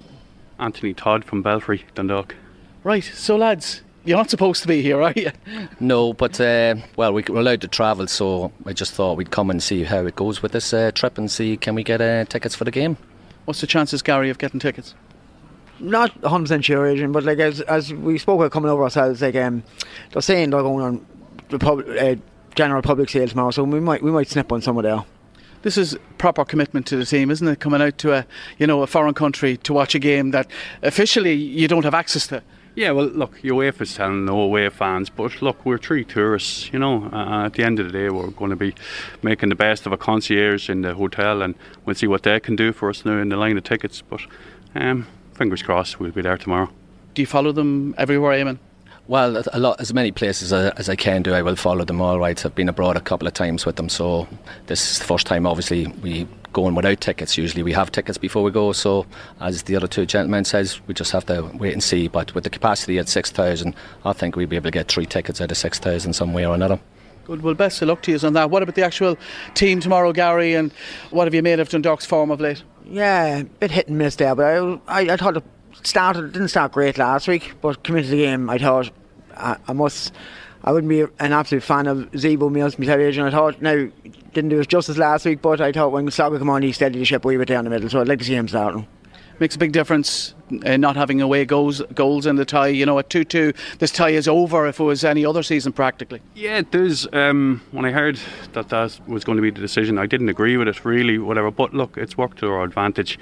Anthony Todd from Belfry, Dundalk. Right, so lads, you're not supposed to be here, are you? [laughs] No, but uh, well, we- we're allowed to travel, so I just thought we'd come and see how it goes with this uh, trip and see can we get uh, tickets for the game. What's the chances, Gary, of getting tickets? Not 100% sure, Adrian, but like as, as we spoke about coming over ourselves, like um, they're saying they're going on the pub, uh, general public sale tomorrow, so we might we might snip on some of there. This is proper commitment to the team, isn't it? Coming out to a you know a foreign country to watch a game that officially you don't have access to. Yeah, well, look, UEFA's telling no away fans, but look, we're three tourists, you know. Uh, at the end of the day, we're going to be making the best of a concierge in the hotel, and we'll see what they can do for us now in the line of tickets. But um, fingers crossed, we'll be there tomorrow. Do you follow them everywhere, Eamon? Well, a lot, as many places as, as I can do, I will follow them all right. I've been abroad a couple of times with them, so this is the first time. Obviously, we going without tickets. Usually, we have tickets before we go. So, as the other two gentlemen says, we just have to wait and see. But with the capacity at six thousand, I think we'll be able to get three tickets out of six thousand some way or another. Good. Well, best of luck to you on that. What about the actual team tomorrow, Gary? And what have you made of Dundalk's form of late? Yeah, bit hit and miss there, but I, I, I thought it started didn't start great last week, but coming into the game, I thought I, I must. I wouldn't be an absolute fan of Zebo Mills myself, Adrian. I thought now didn't do us justice last week, but I thought when Soccer come on, he steadied the ship a wee bit down the middle, so I'd like to see him starting. Makes a big difference uh, not having away goals goals in the tie. You know, at two two, this tie is over. If it was any other season, practically. Yeah, there's. Um, when I heard that that was going to be the decision, I didn't agree with it really, whatever. But look, it's worked to our advantage.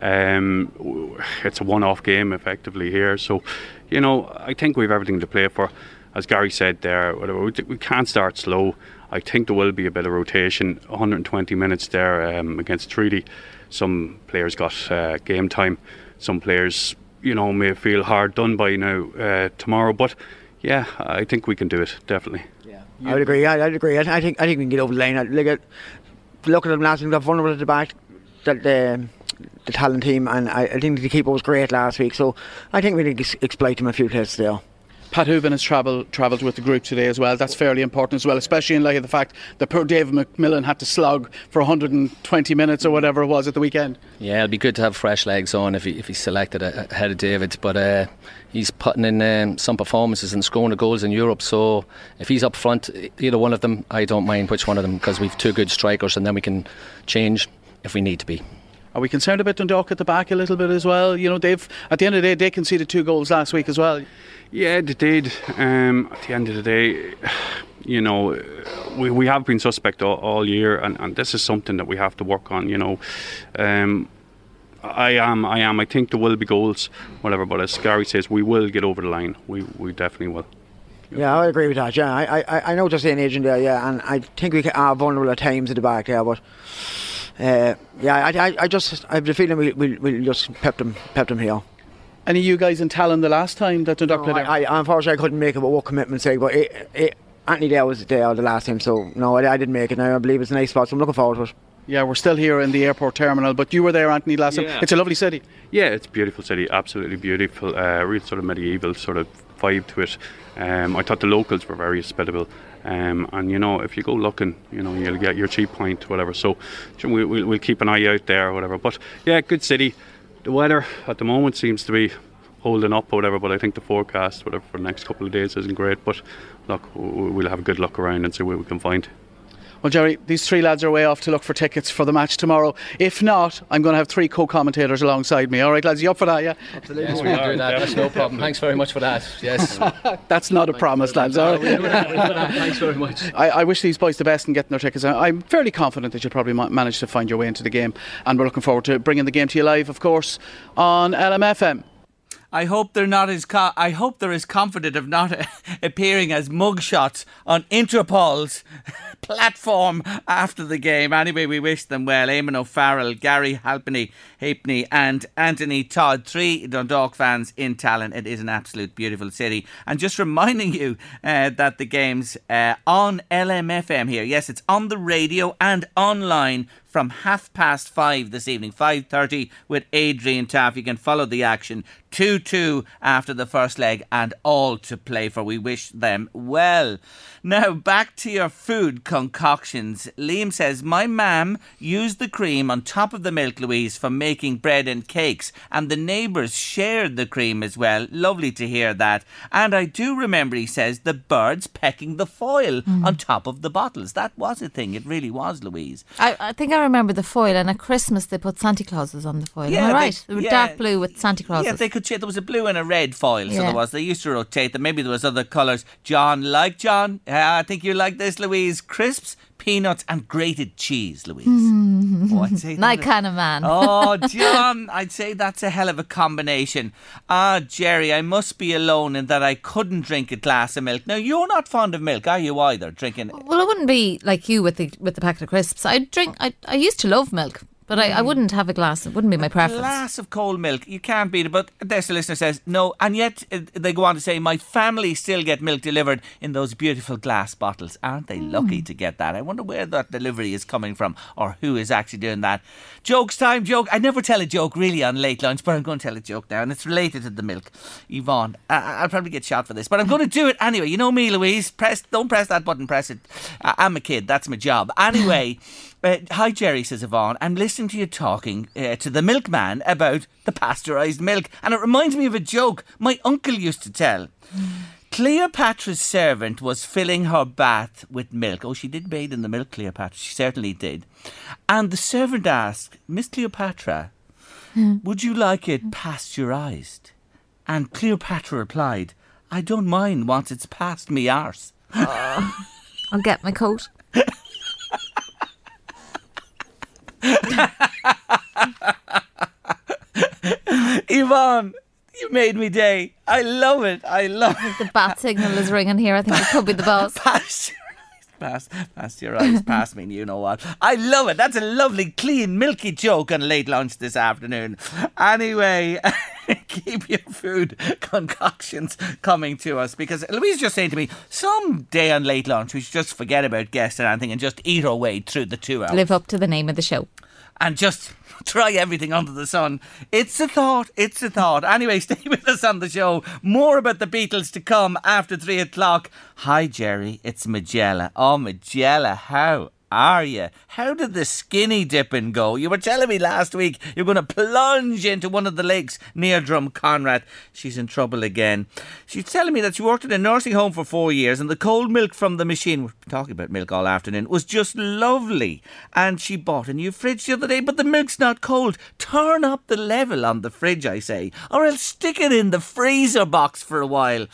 Um, it's a one-off game effectively here, so you know I think we've everything to play for. as Gary said there, we, can't start slow. I think there will be a bit of rotation. 120 minutes there um, against Treaty. Some players got uh, game time. Some players, you know, may feel hard done by now uh, tomorrow. But yeah, I think we can do it definitely. Yeah, I would agree. I, would agree. I, think I think we can get over the line. I, look at look at them last week. They're vulnerable at the back. That the the Tallinn team, and I, I think the keeper was great last week. So I think we need to exploit him a few places there. Pat Hoban has travelled travelled with the group today as well. That's fairly important as well, especially in light of the fact that poor David McMillan had to slog for 120 minutes or whatever it was at the weekend. Yeah, it'd be good to have fresh legs on if he if he's selected ahead of David, but. Uh, he's putting in um, some performances and scoring the goals in Europe. So if he's up front, either one of them, I don't mind which one of them because we've two good strikers, and then we can change if we need to be. Are we concerned about Dundalk at the back a little bit as well? You know, they've at the end of the day they conceded two goals last week as well. Yeah, they did. Um, at the end of the day, you know, we, we have been suspect all, all year, and, and this is something that we have to work on. You know, um, I am, I am. I think there will be goals, whatever. But as Gary says, we will get over the line. We, we definitely will. Yeah, I agree with that. Yeah, I, I, I know what you're saying, agent there. Yeah, and I think we are vulnerable at times at the back there, but uh, yeah, I, I, I, just I have the feeling we we we'll just pep them pep them here. Any of you guys in Tallinn the last time that Dundalk no, played I, I, unfortunately I couldn't make it but what commitment say, but it, it, Anthony there was there the last time, so no, I, I didn't make it. Now I believe it's a nice spot, so I'm looking forward to it. Yeah, we're still here in the airport terminal, but you were there, Anthony, last yeah. time. It's a lovely city. Yeah, it's a beautiful city, absolutely beautiful. Uh, real sort of medieval sort of vibe to it. Um, I thought the locals were very hospitable. Um, and you know, if you go looking, you know, you'll get your cheap pint, whatever. So we, will we'll keep an eye out there, whatever. But yeah, good city. The weather at the moment seems to be holding up, or whatever. But I think the forecast, whatever, for the next couple of days isn't great. But look, we'll have a good look around and see what we can find. Well, Jerry, these three lads are way off to look for tickets for the match tomorrow. If not, I'm going to have three co-commentators alongside me. All right, lads, you up for that? Yeah, absolutely. Yes, we'll do that. That's no problem. Thanks very much for that. Yes, [laughs] that's not a promise, lads. All right. Thanks very much. [laughs] I, I, wish these boys the best in getting their tickets. I'm fairly confident that you'll probably manage to find your way into the game, and we're looking forward to bringing the game to you live, of course, on LMFM. I hope they're not as co- I hope they're as confident of not [laughs] appearing as mugshots on Interpol's platform after the game. Anyway, we wish them well. Eamon O'Farrell, Gary Halpenny, Halpenny, and Anthony Todd, three Dundalk fans in Tallinn. It is an absolute beautiful city. And just reminding you uh, that the game's uh, on LMFM here. Yes, it's on the radio and online from half past five this evening, 5.30 with Adrian Taff. You can follow the action 2-2 after the first leg and all to play for. We wish them well. Now, back to your food concoctions. Liam says, My mam used the cream on top of the milk, Louise, for making bread and cakes, and the neighbours shared the cream as well. Lovely to hear that. And I do remember, he says, the birds pecking the foil mm. on top of the bottles. That was a thing. It really was, Louise. I, I think I remember the foil, and at Christmas they put Santa Clauses on the foil. Yeah, Am I right? They, yeah, dark blue with Santa Clauses. Yeah, they could. There was a blue and a red foil, so yeah. there was. They used to rotate them. Maybe there was other colours. John, like John, I think you like this, Louise. Crisps, peanuts, and grated cheese, Louise. [laughs] oh, I'd say My kind of man. oh, [laughs] John, I'd say that's a hell of a combination. Ah, Jerry, I must be alone in that I couldn't drink a glass of milk. Now, you're not fond of milk, are you either? Drinking? Well, I wouldn't be like you with the with the packet of crisps. I drink. I I used to love milk. But I, I mm. wouldn't have a glass. It wouldn't be my preference. A glass of cold milk. You can't beat it. But there's the listener says, no. And yet uh, they go on to say, my family still get milk delivered in those beautiful glass bottles. Aren't they mm. lucky to get that? I wonder where that delivery is coming from or who is actually doing that. Jokes time, joke. I never tell a joke really on late lunch, but I'm going to tell a joke now. And it's related to the milk. Yvonne, I, will probably get shot for this, but I'm going to do it anyway. You know me, Louise. Press, Don't press that button, press it. I'm a kid. That's my job. Anyway. [laughs] Uh, hi, Jerry, says Yvonne. I'm listening to you talking uh, to the milkman about the pasteurised milk, and it reminds me of a joke my uncle used to tell. Cleopatra's servant was filling her bath with milk. Oh, she did bathe in the milk, Cleopatra. She certainly did. And the servant asked, Miss Cleopatra, would you like it pasteurised? And Cleopatra replied, I don't mind once it's past me arse. I'll get my coat. [laughs] [laughs] Yvonne, You made me day. I love it. I love it. The bat signal is ringing here. I think it could be the [laughs] boss. Past, pass, past your eyes, pass me, you know what? I love it. That's a lovely, clean, milky joke on late lunch this afternoon. Anyway, [laughs] [laughs] keep your food concoctions coming to us because Louise just saying to me, someday on late lunch we should just forget about guests and anything and just eat our way through the two hours. Live up to the name of the show. And just [laughs] try everything under the sun. It's a thought. It's a thought. Anyway, [laughs] stay with us on the show. More about the Beatles to come after three o'clock. Hi, Jerry. It's Magella. Oh, Magella, how are you? How did the skinny dipping go? You were telling me last week you're going to plunge into one of the lakes near Drumconrath. She's in trouble again. She's telling me that she worked in a nursing home for four years and the cold milk from the machine, we're talking about milk all afternoon, was just lovely. And she bought a new fridge the other day, but the milk's not cold. Turn up the level on the fridge, I say, or else stick it in the freezer box for a while.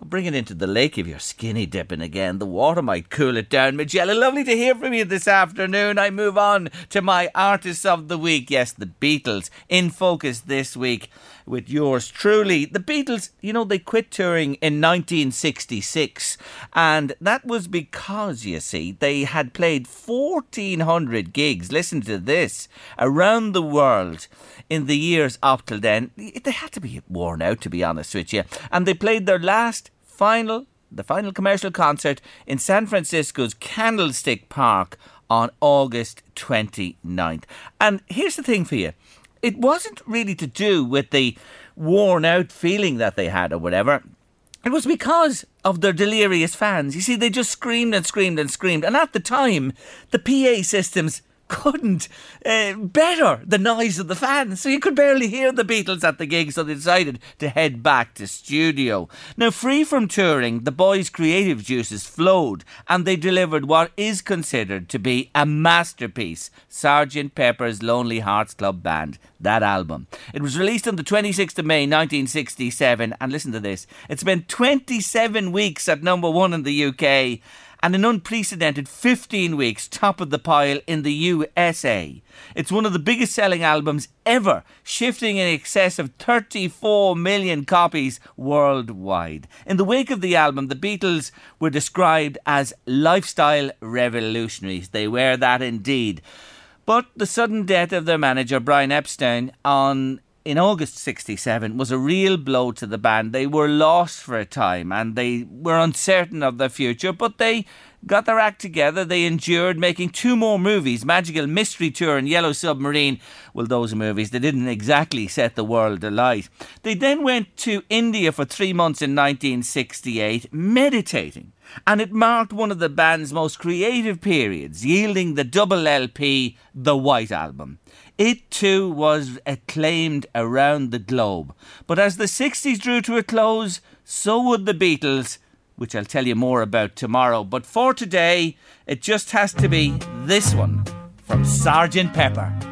I'll bring it into the lake if you're skinny dipping again. The water might cool it down. Magella, lovely to hear from you this afternoon. I move on to my artists of the week. Yes, the Beatles in focus this week with yours truly. The Beatles, you know, they quit touring in 1966, and that was because, you see, they had played 1,400 gigs. Listen to this around the world in the years up till then. They had to be worn out, to be honest with you. And they played their last final, the final commercial concert in San Francisco's Candlestick Park on August 29th. And here's the thing for you it wasn't really to do with the worn out feeling that they had or whatever. It was because of their delirious fans. You see, they just screamed and screamed and screamed. And at the time, the PA systems couldn't uh, better the noise of the fans. So you could barely hear the Beatles at the gig, so they decided to head back to studio. Now, free from touring, the boys' creative juices flowed and they delivered what is considered to be a masterpiece Sgt. Pepper's Lonely Hearts Club Band, that album. It was released on the 26th of May 1967, and listen to this it spent 27 weeks at number one in the UK and an unprecedented 15 weeks top of the pile in the USA. It's one of the biggest selling albums ever, shifting in excess of 34 million copies worldwide. In the wake of the album, the Beatles were described as lifestyle revolutionaries. They were that indeed. But the sudden death of their manager, Brian Epstein, on in August 67 was a real blow to the band. They were lost for a time and they were uncertain of their future, but they got their act together. They endured making two more movies Magical Mystery Tour and Yellow Submarine. Well, those movies, they didn't exactly set the world alight. They then went to India for three months in 1968, meditating. And it marked one of the band's most creative periods, yielding the double LP, The White Album. It too was acclaimed around the globe. But as the 60s drew to a close, so would the Beatles, which I'll tell you more about tomorrow. But for today, it just has to be this one from Sergeant Pepper.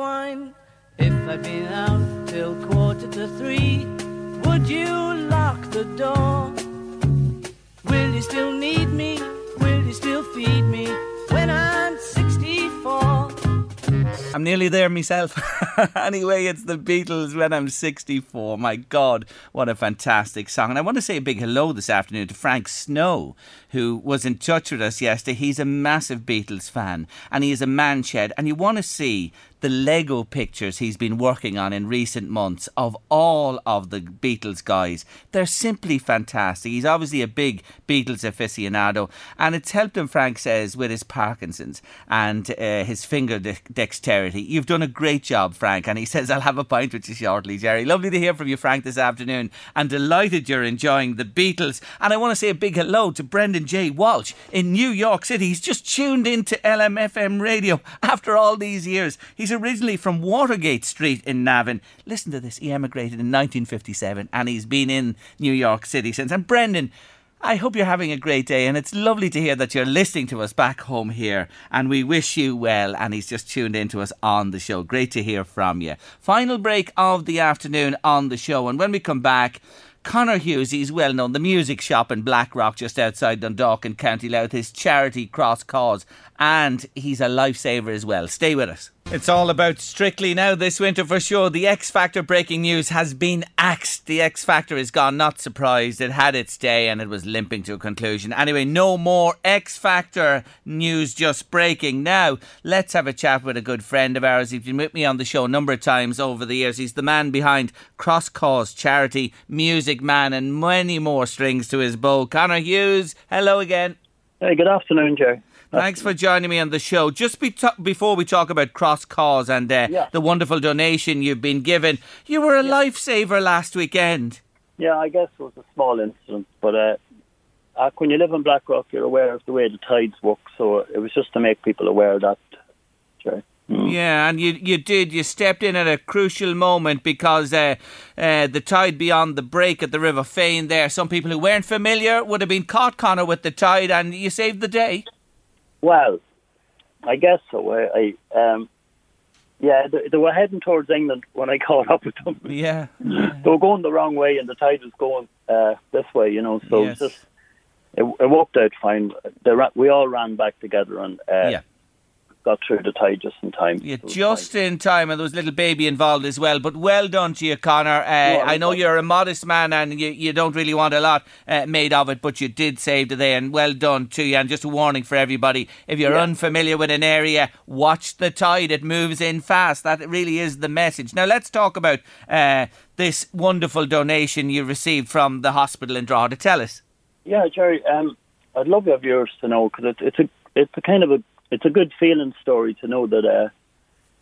Wine. If I'd been out till quarter to three, would you lock the door? Will you still need me? Will you still feed me when I'm 64? I'm nearly there myself. [laughs] anyway, it's the Beatles when I'm 64. My God, what a fantastic song. And I want to say a big hello this afternoon to Frank Snow, who was in touch with us yesterday. He's a massive Beatles fan and he is a man shed. And you want to see the Lego pictures he's been working on in recent months of all of the Beatles guys. They're simply fantastic. He's obviously a big Beatles aficionado, and it's helped him, Frank says, with his Parkinson's and uh, his finger de- dexterity. You've done a great job, Frank, and he says, I'll have a pint with you shortly, Jerry. Lovely to hear from you, Frank, this afternoon, and delighted you're enjoying the Beatles. And I want to say a big hello to Brendan J. Walsh in New York City. He's just tuned into LMFM radio after all these years. He's originally from Watergate Street in Navan. Listen to this. He emigrated in 1957 and he's been in New York City since. And Brendan, I hope you're having a great day, and it's lovely to hear that you're listening to us back home here. And we wish you well. And he's just tuned in to us on the show. Great to hear from you. Final break of the afternoon on the show, and when we come back. Connor Hughes, he's well known, the music shop in Blackrock just outside Dundalk in County Louth, his charity Cross Cause, and he's a lifesaver as well. Stay with us. It's all about Strictly now this winter for sure. The X Factor breaking news has been axed. The X Factor is gone, not surprised. It had its day and it was limping to a conclusion. Anyway, no more X Factor news just breaking. Now, let's have a chat with a good friend of ours. He's been with me on the show a number of times over the years. He's the man behind Cross Cause Charity, Music Man, and many more strings to his bow. Connor Hughes, hello again. Hey, good afternoon, Joe. Thanks for joining me on the show. Just be t- before we talk about Cross Cause and uh, Yeah. the wonderful donation you've been given, you were a lifesaver last weekend. Yeah, I guess it was a small incident, but uh, uh, when you live in Blackrock, you're aware of the way the tides work, so it was just to make people aware of that. Joe. Yeah, and you you did. You stepped in at a crucial moment because uh, uh, the tide beyond the break at the River Fane there. Some people who weren't familiar would have been caught, Connor, with the tide, and you saved the day. Well, I guess so. I, I um, yeah, they, they were heading towards England when I [laughs] caught up with them. Yeah, they were going the wrong way, and the tide was going uh, this way. You know, so Yes. just it, it worked out fine. We all ran back together and uh, Yeah. Got through the tide just in time. Yeah, just in time, and there was a little baby involved as well. But well done to you, Connor. Uh, I know you're a modest man and you, you don't really want a lot uh, made of it, but you did save the day, and well done to you. And just a warning for everybody if you're Yeah. unfamiliar with an area, watch the tide. It moves in fast. That really is the message. Now, let's talk about uh, this wonderful donation you received from the hospital in Drogheda. Tell us. Yeah, Jerry. Um, I'd love your viewers to know because it's it's a it's a kind of a it's a good feeling story to know that uh,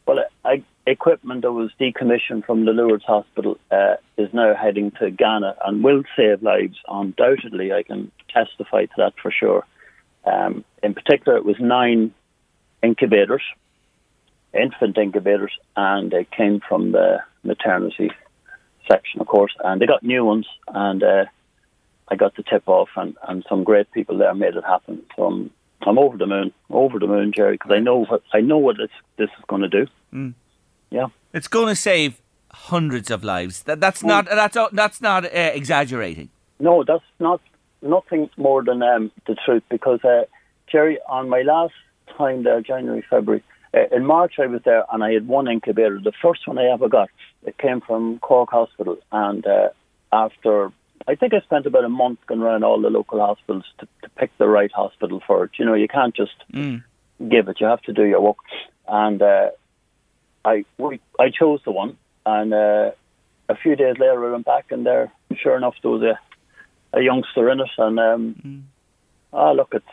well, equipment that was decommissioned from the Lourdes Hospital uh, is now heading to Ghana and will save lives. Undoubtedly, I can testify to that for sure. Um, in particular, it was nine incubators, infant incubators, and they came from the maternity section, of course, and they got new ones and. Uh, I got the tip off, and, and some great people there made it happen. So I'm I'm over the moon, over the moon, Jerry, because I know what I know what this this is going to do. Mm. Yeah. It's going to save hundreds of lives. That, that's not that's that's not uh, exaggerating. No, that's not nothing more than um, the truth. Because uh, Jerry, on my last time there, January, February, uh, in March I was there, and I had one incubator. The first one I ever got, it came from Cork Hospital, and uh, after I think I spent about a month going around all the local hospitals to, to pick the right hospital for it. You know, you can't just Mm. give it. You have to do your work. And uh, I we, I chose the one, and uh, a few days later I went back, and there, sure enough, there was a, a youngster in it, and um, ah, look, it's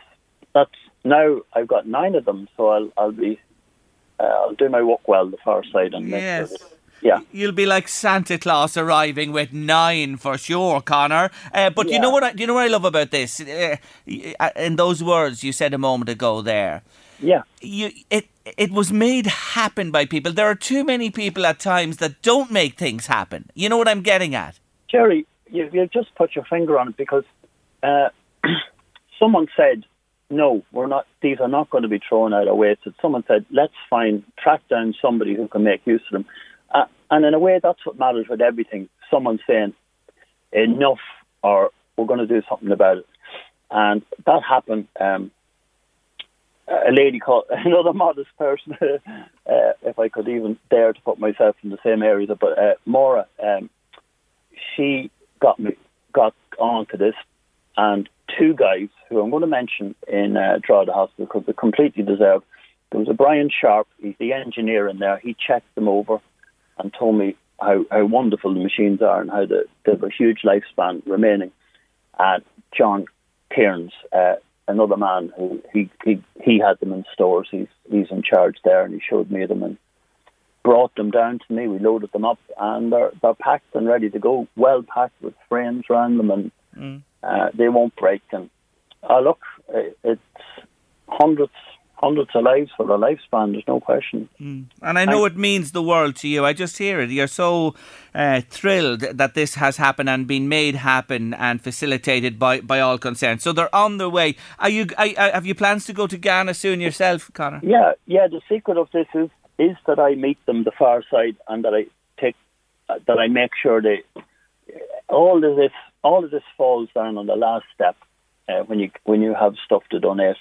that's now I've got nine of them, so I'll I'll be uh, I'll do my work well the far side and make Yes. sure yeah. You'll be like Santa Claus arriving with nine for sure, Connor. Uh, but you know what? I, you know what I love about this? Uh, in those words you said a moment ago, there, Yeah. you it it was made happen by people. There are too many people at times that don't make things happen. You know what I'm getting at? Jerry, you, you just put your finger on it because uh, [clears throat] someone said, no, we're not. These are not going to be thrown out or wasted. Someone said, let's find, track down somebody who can make use of them. And in a way, that's what matters with everything. Someone saying, enough, or we're going to do something about it. And that happened. Um, a lady called [laughs] another modest person, [laughs] uh, if I could even dare to put myself in the same area, but uh, Maura, um, she got me got onto this, and two guys who I'm going to mention in uh, Drogheda Hospital because they completely deserve. There was a Brian Sharp, he's the engineer in there. He checked them over and told me how, how wonderful the machines are and how the, they have a huge lifespan remaining. And John Cairns, uh, another man who he, he he had them in stores. He's he's in charge there, and he showed me them and brought them down to me. We loaded them up, and they're they're packed and ready to go, well packed with frames around them, and uh, they won't break. And uh, look, it's hundreds hundreds of lives for their lifespan. There's no question. Mm. And I know I, it means the world to you. I just hear it. You're so uh, thrilled that this has happened and been made happen and facilitated by, by all concerned. So they're on their way. Are you? Are, have you plans to go to Ghana soon yourself, Connor? Yeah, yeah. The secret of this is is that I meet them the far side and that I take uh, that I make sure they all of this all of this falls down on the last step uh, when you when you have stuff to donate.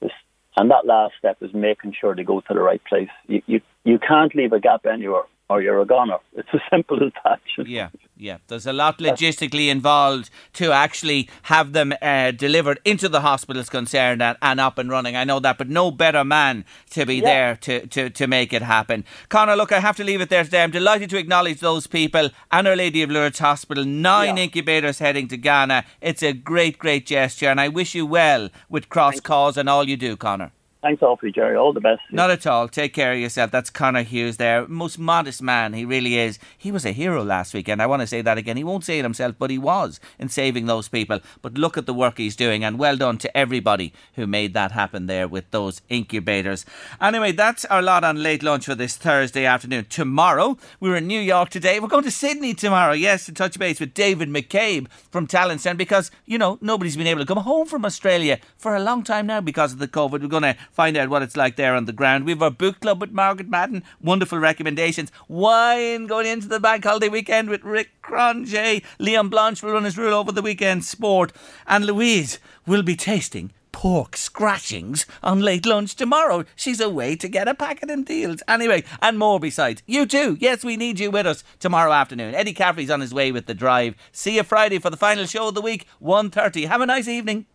This, and that last step is making sure they go to the right place. You you, you can't leave a gap anywhere or you're a goner. It's as [laughs] simple as that. Yeah, yeah. There's a lot logistically involved to actually have them uh, delivered into the hospitals concerned and, and, up and running. I know that, but no better man to be yeah. there to, to, to make it happen. Connor, look, I have to leave it there today. I'm delighted to acknowledge those people and Our Lady of Lourdes Hospital. Nine yeah. incubators heading to Ghana. It's a great, great gesture, and I wish you well with Cross Cause and all you do, Connor. Thanks awfully, Jerry. All the best. Not at all. Take care of yourself. That's Connor Hughes there. Most modest man. He really is. He was a hero last weekend. I want to say that again. He won't say it himself, but he was in saving those people. But look at the work he's doing, and well done to everybody who made that happen there with those incubators. Anyway, that's our lot on late lunch for this Thursday afternoon. Tomorrow, we're in New York today. We're going to Sydney tomorrow, yes, to touch base with David McCabe from Talent Centre because, you know, nobody's been able to come home from Australia for a long time now because of the COVID. We're going to find out what it's like there on the ground. We have our book club with Margaret Madden. Wonderful recommendations. Wine going into the bank holiday weekend with Rick Cronje. Leon Blanche will run his rule over the weekend sport. And Louise will be tasting pork scratchings on late lunch tomorrow. She's away to get a packet in Dealz. Anyway, and more besides. You too. Yes, we need you with us tomorrow afternoon. Eddie Caffrey's on his way with the drive. See you Friday for the final show of the week, 1.30. Have a nice evening.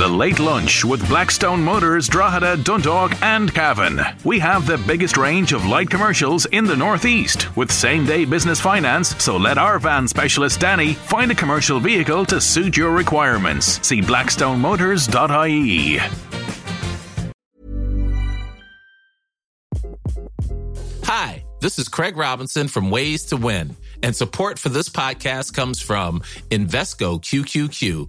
The Late Lunch with Blackstone Motors, Drogheda, Dundalk, and Cavan. We have the biggest range of light commercials in the Northeast with same day business finance, so let our van specialist Danny find a commercial vehicle to suit your requirements. See blackstonemotors.ie. Hi, this is Craig Robinson from Ways to Win, and support for this podcast comes from Invesco QQQ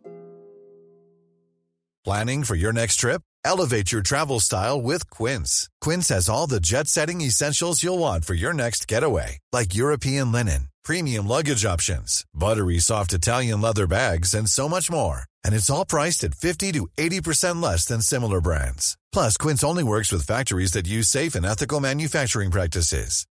Planning for your next trip? Elevate your travel style with Quince. Quince has all the jet setting essentials you'll want for your next getaway, like European linen, premium luggage options, buttery soft Italian leather bags, and so much more and it's all priced at 50 to 80% less than similar brands. Plus, Quince only works with factories that use safe and ethical manufacturing practices.